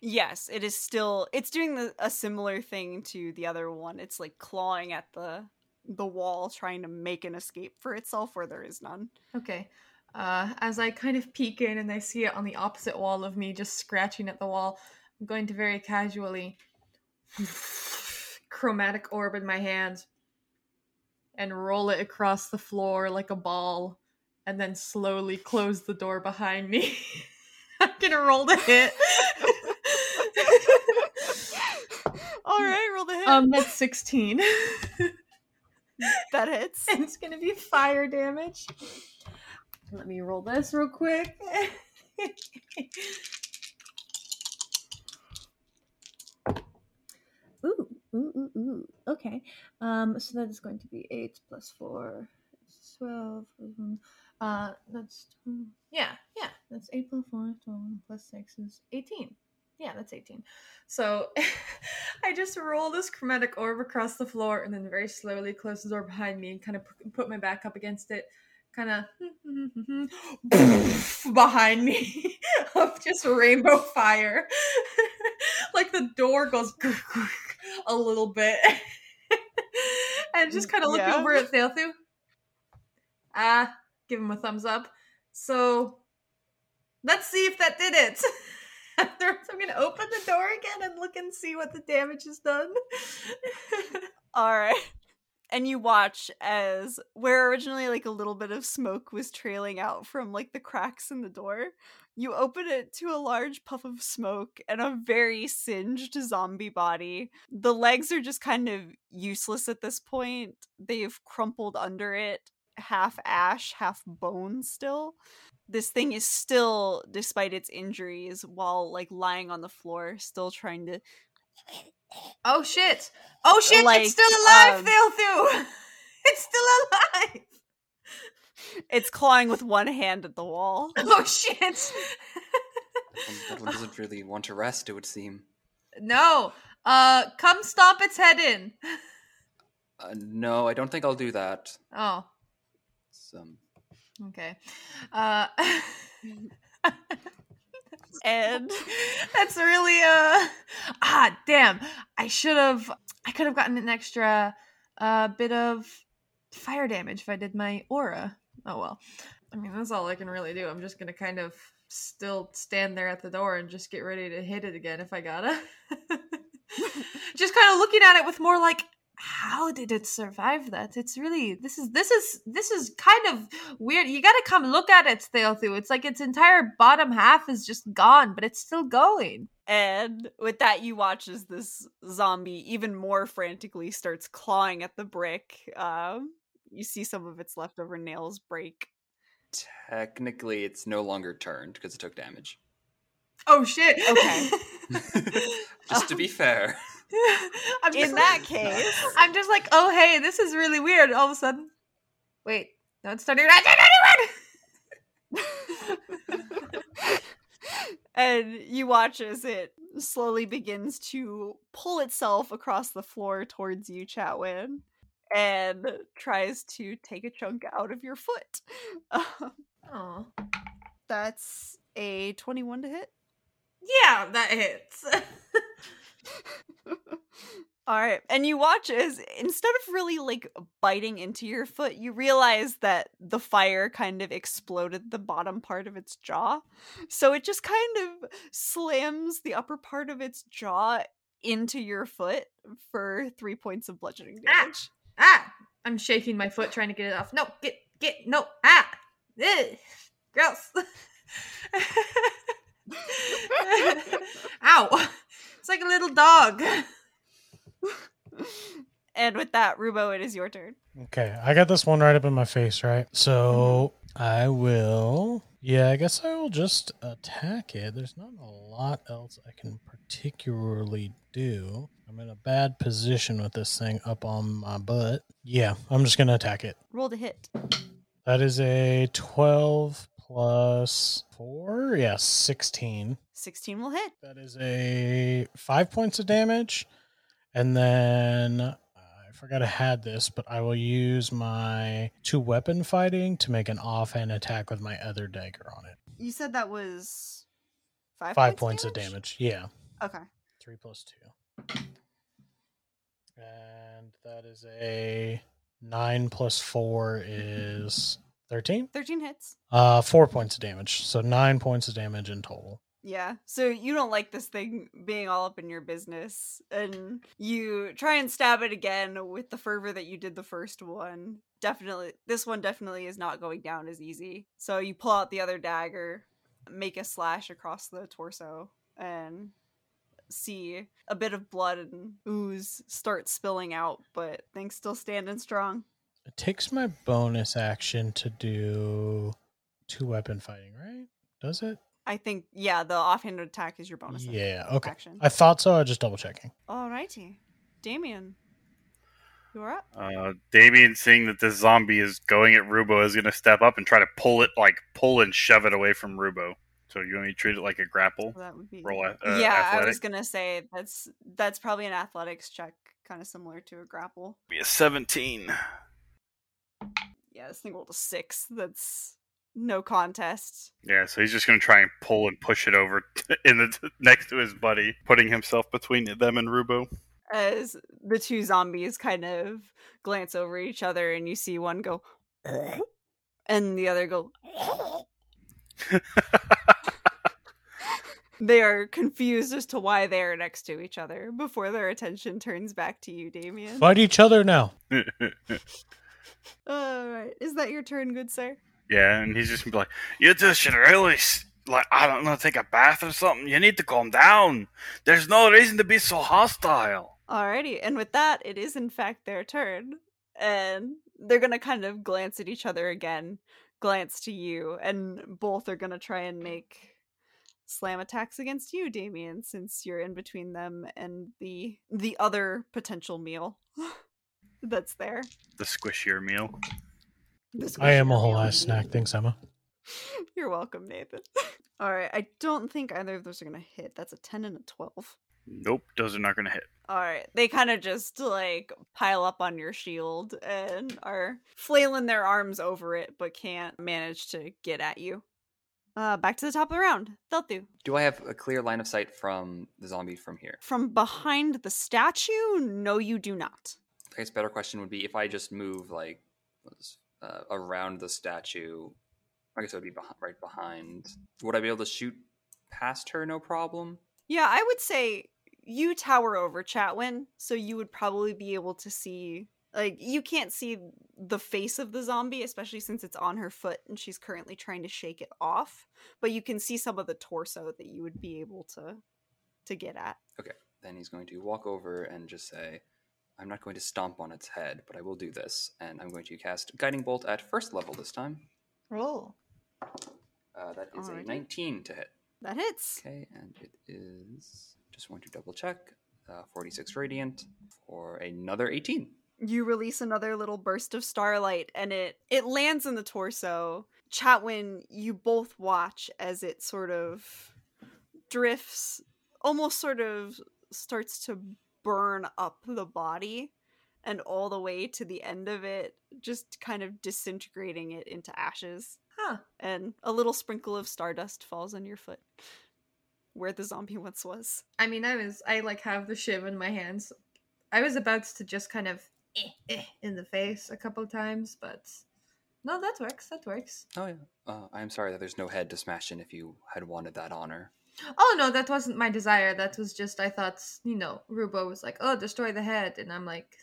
Yes, it is still it's doing the, a similar thing to the other one. It's like clawing at the the wall trying to make an escape for itself where there is none. Okay. Uh, as I kind of peek in and I see it on the opposite wall of me, just scratching at the wall, I'm going to very casually chromatic orb in my hand and roll it across the floor like a ball and then slowly close the door behind me. [LAUGHS] I'm gonna roll the hit. [LAUGHS] All right, roll the hit. um, that's 16. [LAUGHS] that hits. and it's gonna be fire damage. Let me roll this real quick. Ooh, ooh, ooh. Okay. Um, so that is going to be eight plus four. Twelve. mhm. Uh, that's mm, yeah, yeah. That's eight plus four. Twelve plus six is eighteen. Yeah, that's 18. So [LAUGHS] I just roll this chromatic orb across the floor and then very slowly close the door behind me and kind of put my back up against it. Kind of [LAUGHS] behind me [LAUGHS] of just rainbow fire. like the door goes a little bit. [LAUGHS] and just kind of look Yeah. over at Thelthu. Ah, give him a thumbs up. So let's see if that did it. [LAUGHS] I'm gonna open the door again and look and see what the damage is done. [LAUGHS] All right. And you watch as where originally like a little bit of smoke was trailing out from like the cracks in the door, you open it to a large puff of smoke and a very singed zombie body. The legs are just kind of useless at this point. They've crumpled under it, half ash, half bone still. This thing is still, despite its injuries, while like lying on the floor, still trying to oh shit! Oh shit! Like, [LAUGHS] it's still alive, um! It's still alive! It's clawing with one hand at the wall. [LAUGHS] Oh shit! That one doesn't really want to rest, it would seem. no! Uh, come stomp its head in. Uh, no, I don't think I'll do that. Oh, It's, um, okay. Uh, [LAUGHS] And That's really uh ah damn. I should have I could have gotten an extra uh bit of fire damage if I did my aura. Oh well. I mean that's all I can really do. I'm just gonna kind of still stand there at the door and just get ready to hit it again if I gotta. [LAUGHS] just kind of looking at it with more like how did it survive that? It's really this is this is this is kind of weird. You gotta come look at it, Thelthu. It's like its entire bottom half is just gone, but it's still going. and with that you watch as this zombie even more frantically starts clawing at the brick. Um you see some of its leftover nails break. technically, it's no longer turned because it took damage. Oh shit. Okay. [LAUGHS] [LAUGHS] Just to be um, fair. [LAUGHS] I'm In that like- case, I'm just like, oh hey, this is really weird. All of a sudden, wait, no, it's starting. and you watch as it slowly begins to pull itself across the floor towards you, Chatwin, and tries to take a chunk out of your foot. [LAUGHS] Um, Oh, that's a 21 to hit. yeah, that hits. [LAUGHS] All right. And you watch as instead of really like biting into your foot, you realize that the fire kind of exploded the bottom part of its jaw. So it just kind of slams the upper part of its jaw into your foot for three points of bludgeoning Ah. damage. Ah, I'm shaking my foot trying to get it off. No, get get no ah, Ugh, gross. [LAUGHS] Ow! It's like a little dog. And with that, Rubo, it is your turn. Okay, I got this one right up in my face, right? So I will. Yeah, I guess I will just attack it. There's not a lot else I can particularly do. I'm in a bad position with this thing up on my butt. Yeah, I'm just going to attack it. Roll to hit. That is a 12 plus 4. Yeah, 16. 16 will hit. That is a 5 points of damage. And then forgot I had this, but I will use my two weapon fighting to make an offhand attack with my other dagger on it. You said that was five, Five points of damage. Yeah. Okay. Three plus two. And that is a nine plus four is 13. 13 hits. Uh, four points of damage. So nine points of damage in total. Yeah. So you don't like this thing being all up in your business. And you try and stab it again with the fervor that you did the first one. Definitely, this one definitely is not going down as easy. So you pull out the other dagger, make a slash across the torso, and see a bit of blood and ooze start spilling out, but things still standing strong. It takes my bonus action to do two weapon fighting, right? Does it? I think, yeah, the offhand attack is your bonus. Yeah, okay. action. I thought so. I was just double checking. Alrighty. Damien, you're up. Uh, Damien, seeing that this zombie is going at Rubo, is going to step up and try to pull it, like pull and shove it away from Rubo. So you want me to treat it like a grapple? So that would be Roll a- uh, yeah, I was gonna say that's that's probably an athletics check, kind of similar to a grapple. Be a seventeen. Yeah, this thing rolled a six. That's no contest. Yeah, so he's just going to try and pull and push it over [LAUGHS] in the next to his buddy, putting himself between them and Rubo. As the two zombies kind of glance over each other, and you see one go, [LAUGHS] and the other go. [LAUGHS] They are confused as to why they are next to each other before their attention turns back to you, Damien. Fight each other now. All right, is that your turn, good sir? Yeah, and he's just gonna be like, "You just should really like I don't know, take a bath or something. You need to calm down. There's no reason to be so hostile." Alrighty, and with that, it is in fact their turn. And they're gonna kind of glance at each other again, glance to you, and both are gonna try and make slam attacks against you, Damien, since you're in between them and the the other potential meal [LAUGHS] that's there. The squishier meal. The I am a whole ass snack. Thanks, Emma. You're welcome, Nathan. [LAUGHS] Alright, I don't think either of those are gonna hit. That's a 10 and a 12. Nope, those are not gonna hit. All right. They kind of just like pile up on your shield and are flailing their arms over it, but can't manage to get at you. Uh, back to the top of the round. Thelthu. Do I have a clear line of sight from the zombie from here? From behind the statue, no, you do not. I guess better question would be if I just move like was, uh, around the statue. I guess it would be beh- right behind. Would I be able to shoot past her? No problem. Yeah, I would say you tower over Chatwin, so you would probably be able to see. Like, you can't see the face of the zombie, especially since it's on her foot and she's currently trying to shake it off. But you can see some of the torso that you would be able to to get at. Okay, then he's going to walk over and just say, "I'm not going to stomp on its head, but I will do this." And I'm going to cast Guiding Bolt at first level this time. Roll. Uh, that is Alrighty. a 19 to hit. That hits. Okay, and it is just want to double check. Uh, 4d6 radiant for another 18. you release another little burst of starlight and it it lands in the torso chatwin you both watch as it sort of drifts almost sort of starts to burn up the body and all the way to the end of it just kind of disintegrating it into ashes Huh. and a little sprinkle of stardust falls on your foot where the zombie once was I mean, I was, I like have the shiv in my hands. I was about to just kind of eh, eh, in the face a couple times, but no, that works. That works. Oh yeah. Uh, I am sorry that there's no head to smash in if you had wanted that honor. Oh no, that wasn't my desire. That was just I thought, you know, Rubo was like, "Oh, destroy the head," and I'm like,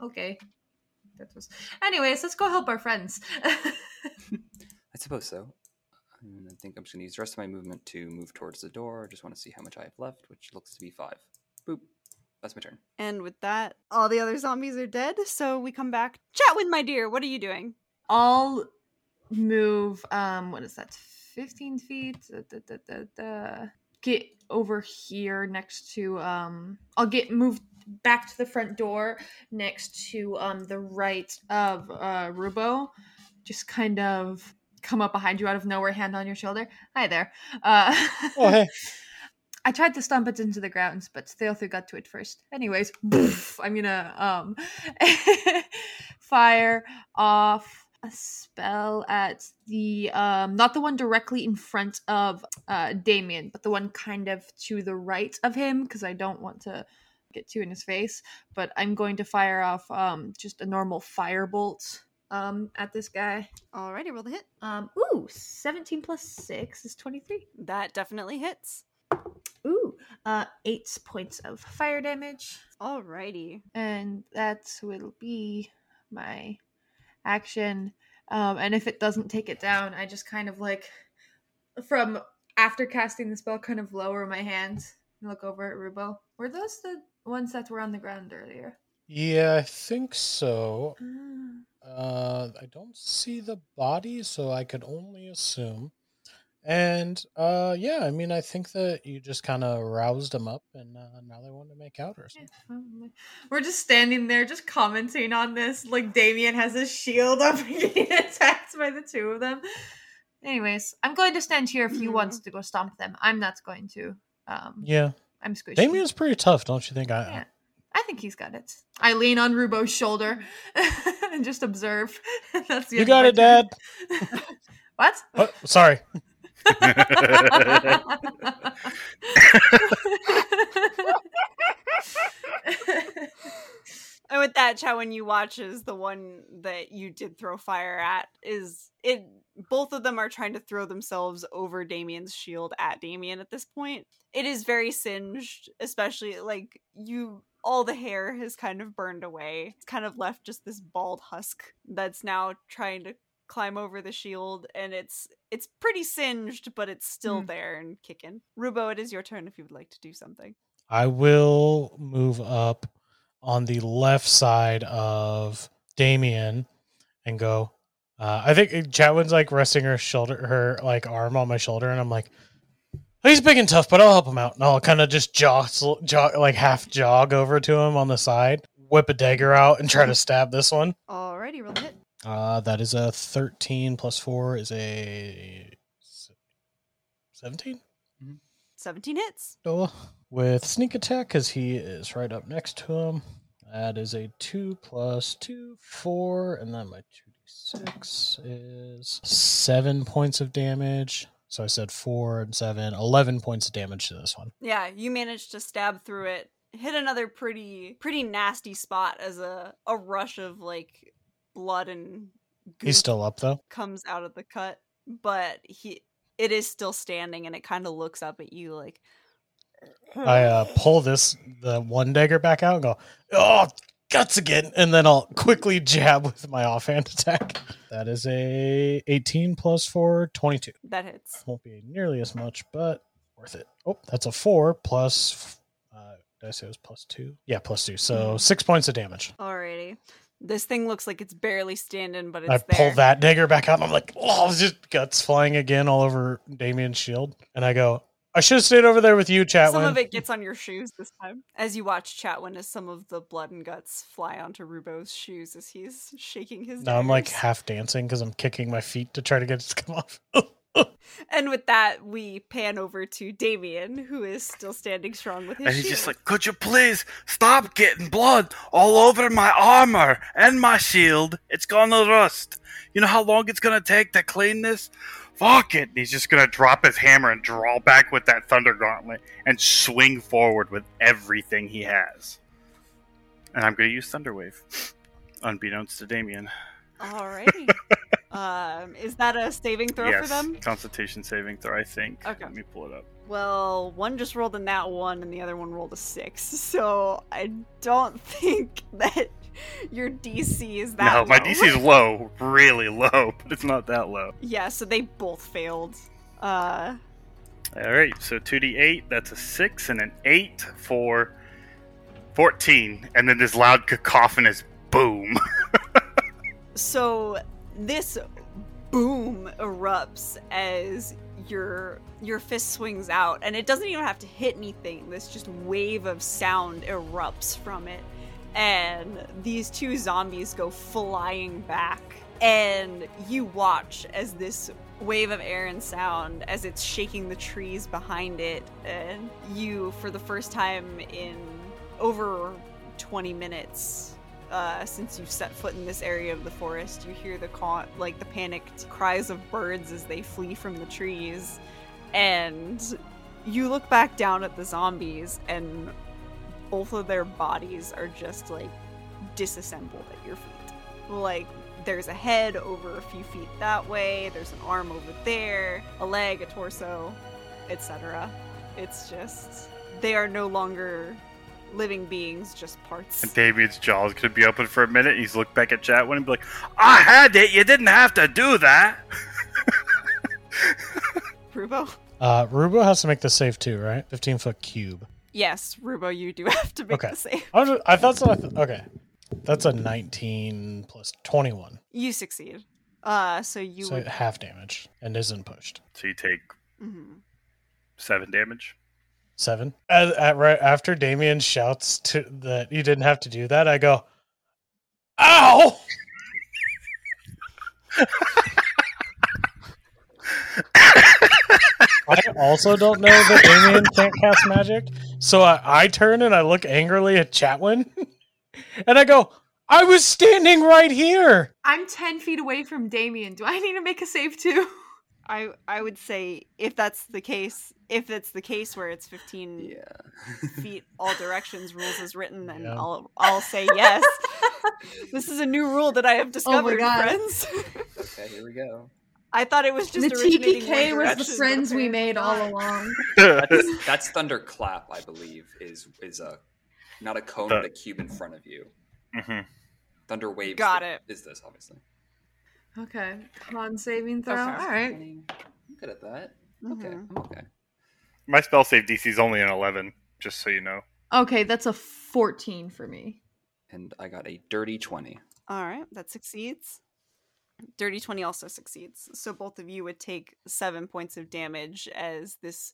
"Okay, that was. Anyways, let's go help our friends. [LAUGHS] I suppose so. And I think I'm just going to use the rest of my movement to move towards the door. I just want to see how much I have left, which looks to be five. Boop. That's my turn. And with that, all the other zombies are dead. So we come back. Chatwin, my dear, what are you doing? I'll move. Um, what is that? Fifteen feet. Da, da, da, da, da. Get over here next to. Um, I'll get moved back to the front door next to um the right of uh Rubo. Just kind of come up behind you out of nowhere, hand on your shoulder. Hi there. Uh, Oh, hey. [LAUGHS] I tried to stomp it into the grounds, but Thelthu got to it first. Anyways, poof, [LAUGHS] I'm gonna um [LAUGHS] fire off a spell at the um not the one directly in front of uh Damien, but the one kind of to the right of him because I don't want to get too in his face. But I'm going to fire off um just a normal firebolt um at this guy. Alrighty, roll the hit. Um ooh, 17 plus 6 is 23. That definitely hits. Ooh, uh, eight points of fire damage, Alrighty. and that will be my action. Um, and if it doesn't take it down, I just kind of like, from after casting the spell, kind of lower my hands and look over at Rubo. Were those the ones that were on the ground earlier? Yeah, I think so. Ah. Uh, I don't see the body, so I could only assume. And uh, yeah, I mean, I think that you just kind of roused them up, and uh, now they want to make out or something. We're just standing there, just commenting on this. Like Damien has his shield up [LAUGHS] getting attacked by the two of them. Anyways, I'm going to stand here if he wants to go stomp them. I'm not going to. Um, Yeah, I'm squishy. Damien's pretty tough, don't you think? I, Yeah, I think he's got it. I lean on Rubo's shoulder [LAUGHS] and just observe. [LAUGHS] That's the you got it, Dad. what? Oh, sorry. And with that, Chatwin, you watch is the one that you did throw fire at is it. Both of them are trying to throw themselves over Damien's shield at Damien at this point. It is very singed, especially like you. All the hair has kind of burned away. It's kind of left just this bald husk that's now trying to climb over the shield, and it's it's pretty singed, but it's still Hmm. there and kicking. Rubo, it is your turn if you would like to do something. I will move up on the left side of Damien and go. Uh, I think Chatwin's like resting her shoulder, her like arm on my shoulder, and I'm like, he's big and tough, but I'll help him out. And I'll kind of just jostle, jog, like half jog over to him on the side, whip a dagger out, and try to stab this one. Alrighty, roll hit. Uh, that is a 13 plus 4 is a 17. 17 hits. Oh, with sneak attack because he is right up next to him. That is a 2 plus 2, 4, and then my 2d6 is 7 points of damage. So I said 4 and 7, 11 points of damage to this one. Yeah, you managed to stab through it, hit another pretty pretty nasty spot as a a rush of like blood and He's still up though. comes out of the cut, but he it is still standing and it kind of looks up at you like I uh, pull this the one dagger back out and go, oh, guts again, and then I'll quickly jab with my offhand attack. That is a 18 plus 4, 22. that hits. Won't be nearly as much, but worth it. Oh, that's a 4 plus. Uh, did I say it was plus 2? Yeah, plus 2. So six points of damage. Alrighty. This thing looks like it's barely standing, but it's I there. pull that dagger back out and I'm like, oh, just guts flying again all over Damien's shield. And I go, I should have stayed over there with you, Chatwin. Some of it gets on your shoes this time. As you watch Chatwin as some of the blood and guts fly onto Rubo's shoes as he's shaking his now I'm like half dancing because I'm kicking my feet to try to get it to come off. [LAUGHS] [LAUGHS] And with that, we pan over to Damien, who is still standing strong with his And he's shield. just like, could you please stop getting blood all over my armor and my shield? It's gonna rust. You know how long it's gonna take to clean this? Fuck it. And he's just gonna drop his hammer and draw back with that thunder gauntlet and swing forward with everything he has. And I'm gonna use Thunderwave, unbeknownst to Damien. Alrighty. [LAUGHS] Um, is that a saving throw yes, for them? Constitution saving throw. I think. Okay. Let me pull it up. Well, one just rolled a nat one, and the other one rolled a six. [LAUGHS] So I don't [LAUGHS] think that your DC is that. no, my. DC is [LAUGHS] low, really low, but it's not that low. Yeah, so they both failed. Uh, All right, so 2d8, that's a 6 and an 8 for 14. And then this loud cacophonous boom. so this boom erupts as your your fist swings out and it doesn't even have to hit anything. This just wave of sound erupts from it and these two zombies go flying back and you watch as this wave of air and sound as it's shaking the trees behind it and you for the first time in over 20 minutes uh, since you've set foot in this area of the forest, you hear the ca- like the panicked cries of birds as they flee from the trees, and you look back down at the zombies, and both of their bodies are just like disassembled at your feet. Like there's a head over a few feet that way, there's an arm over there, a leg, a torso, etc. It's just they are no longer living beings, just parts. and David's jaw's going to be open for a minute. He's looked back at Chatwin and be like, I had it. You didn't have to do that. [LAUGHS] Rubo? Uh, Rubo has to make the save too, right? 15 foot cube. Yes, Rubo, you do have to make Okay. the save. I, just- I thought so. I th- okay. That's a 19 plus 21. You succeed. Uh, so you so would. half damage and isn't pushed. So you take mhm. 7 damage. Seven. At, at, right after Damien shouts to that you didn't have to do that, I go, "Ow!" I also don't know that Damien can't cast magic, so I, I turn and I look angrily at Chatwin, [LAUGHS] and I go, "I was standing right here." I'm 10 feet away from Damien. Do I need to make a save too? I I would say if that's the case, if it's the case where it's 15 Yeah. feet all directions rules is written, then Yeah. I'll I'll say yes. [LAUGHS] this is a new rule that I have discovered, God. friends. okay, here we go. I thought it was just the originating TPK was the friends we made all along. [LAUGHS] That's, that's thunderclap, I believe, is is a not a cone, but a cube in front of you. hmm Thunder waves. Got the- it. Is this obviously? Okay. Con saving throw. Okay. All right. I'm good at that. Okay, Mhm. I'm okay. My spell save DC is only an 11, just so you know. Okay, that's a 14 for me. And I got a dirty twenty. All right, that succeeds. Dirty 20 also succeeds. So both of you would take seven points of damage as this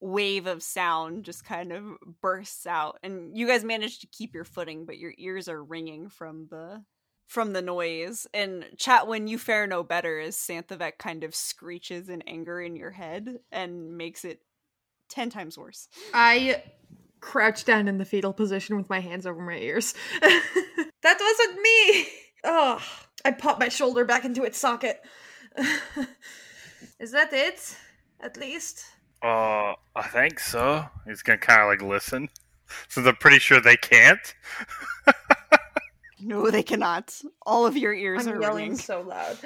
wave of sound just kind of bursts out. And you guys manage to keep your footing, but your ears are ringing from the from the noise. And Chatwin you fare no better as Santhavek kind of screeches in anger in your head and makes it ten times worse. I crouched down in the fetal position with my hands over my ears. [LAUGHS] that wasn't me. Oh, I popped my shoulder back into its socket. [LAUGHS] Is that it? At least. Uh, I think so. He's going to kind of like listen. [LAUGHS] Since I'm pretty sure they can't. No, they cannot. All of your ears I'm are yelling ringing. so loud.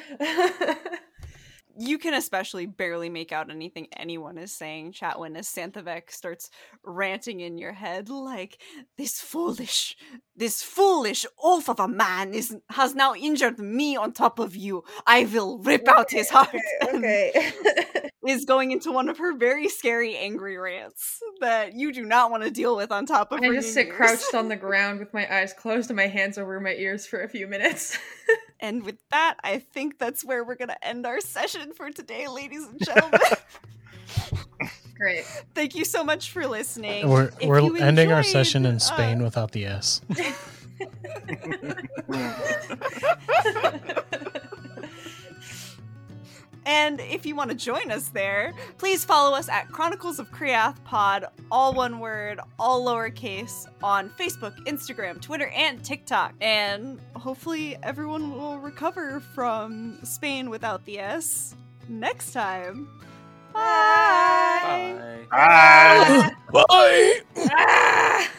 You can especially barely make out anything anyone is saying, Chatwin, as Santhavek starts ranting in your head like, This foolish, this foolish oaf of a man is has now injured me on top of you. I will rip out his heart. and [LAUGHS] is going into one of her very scary, angry rants that you do not want to deal with on top of I just sit crouched on the [LAUGHS] ground with my eyes closed and my hands over my ears for a few minutes. [LAUGHS] And with that, I think that's where we're going to end our session for today, ladies and gentlemen. [LAUGHS] Great. Thank you so much for listening. We're we're you ending our session in uh, Spain without the S. [LAUGHS] [LAUGHS] And if you want to join us there, please follow us at Chronicles of Chreathe Pod, all one word, all lowercase, on Facebook, Instagram, Twitter, and TikTok. And hopefully, everyone will recover from Spain without the S next time. Bye. Bye. Bye. [LAUGHS] Bye. Ah! [LAUGHS]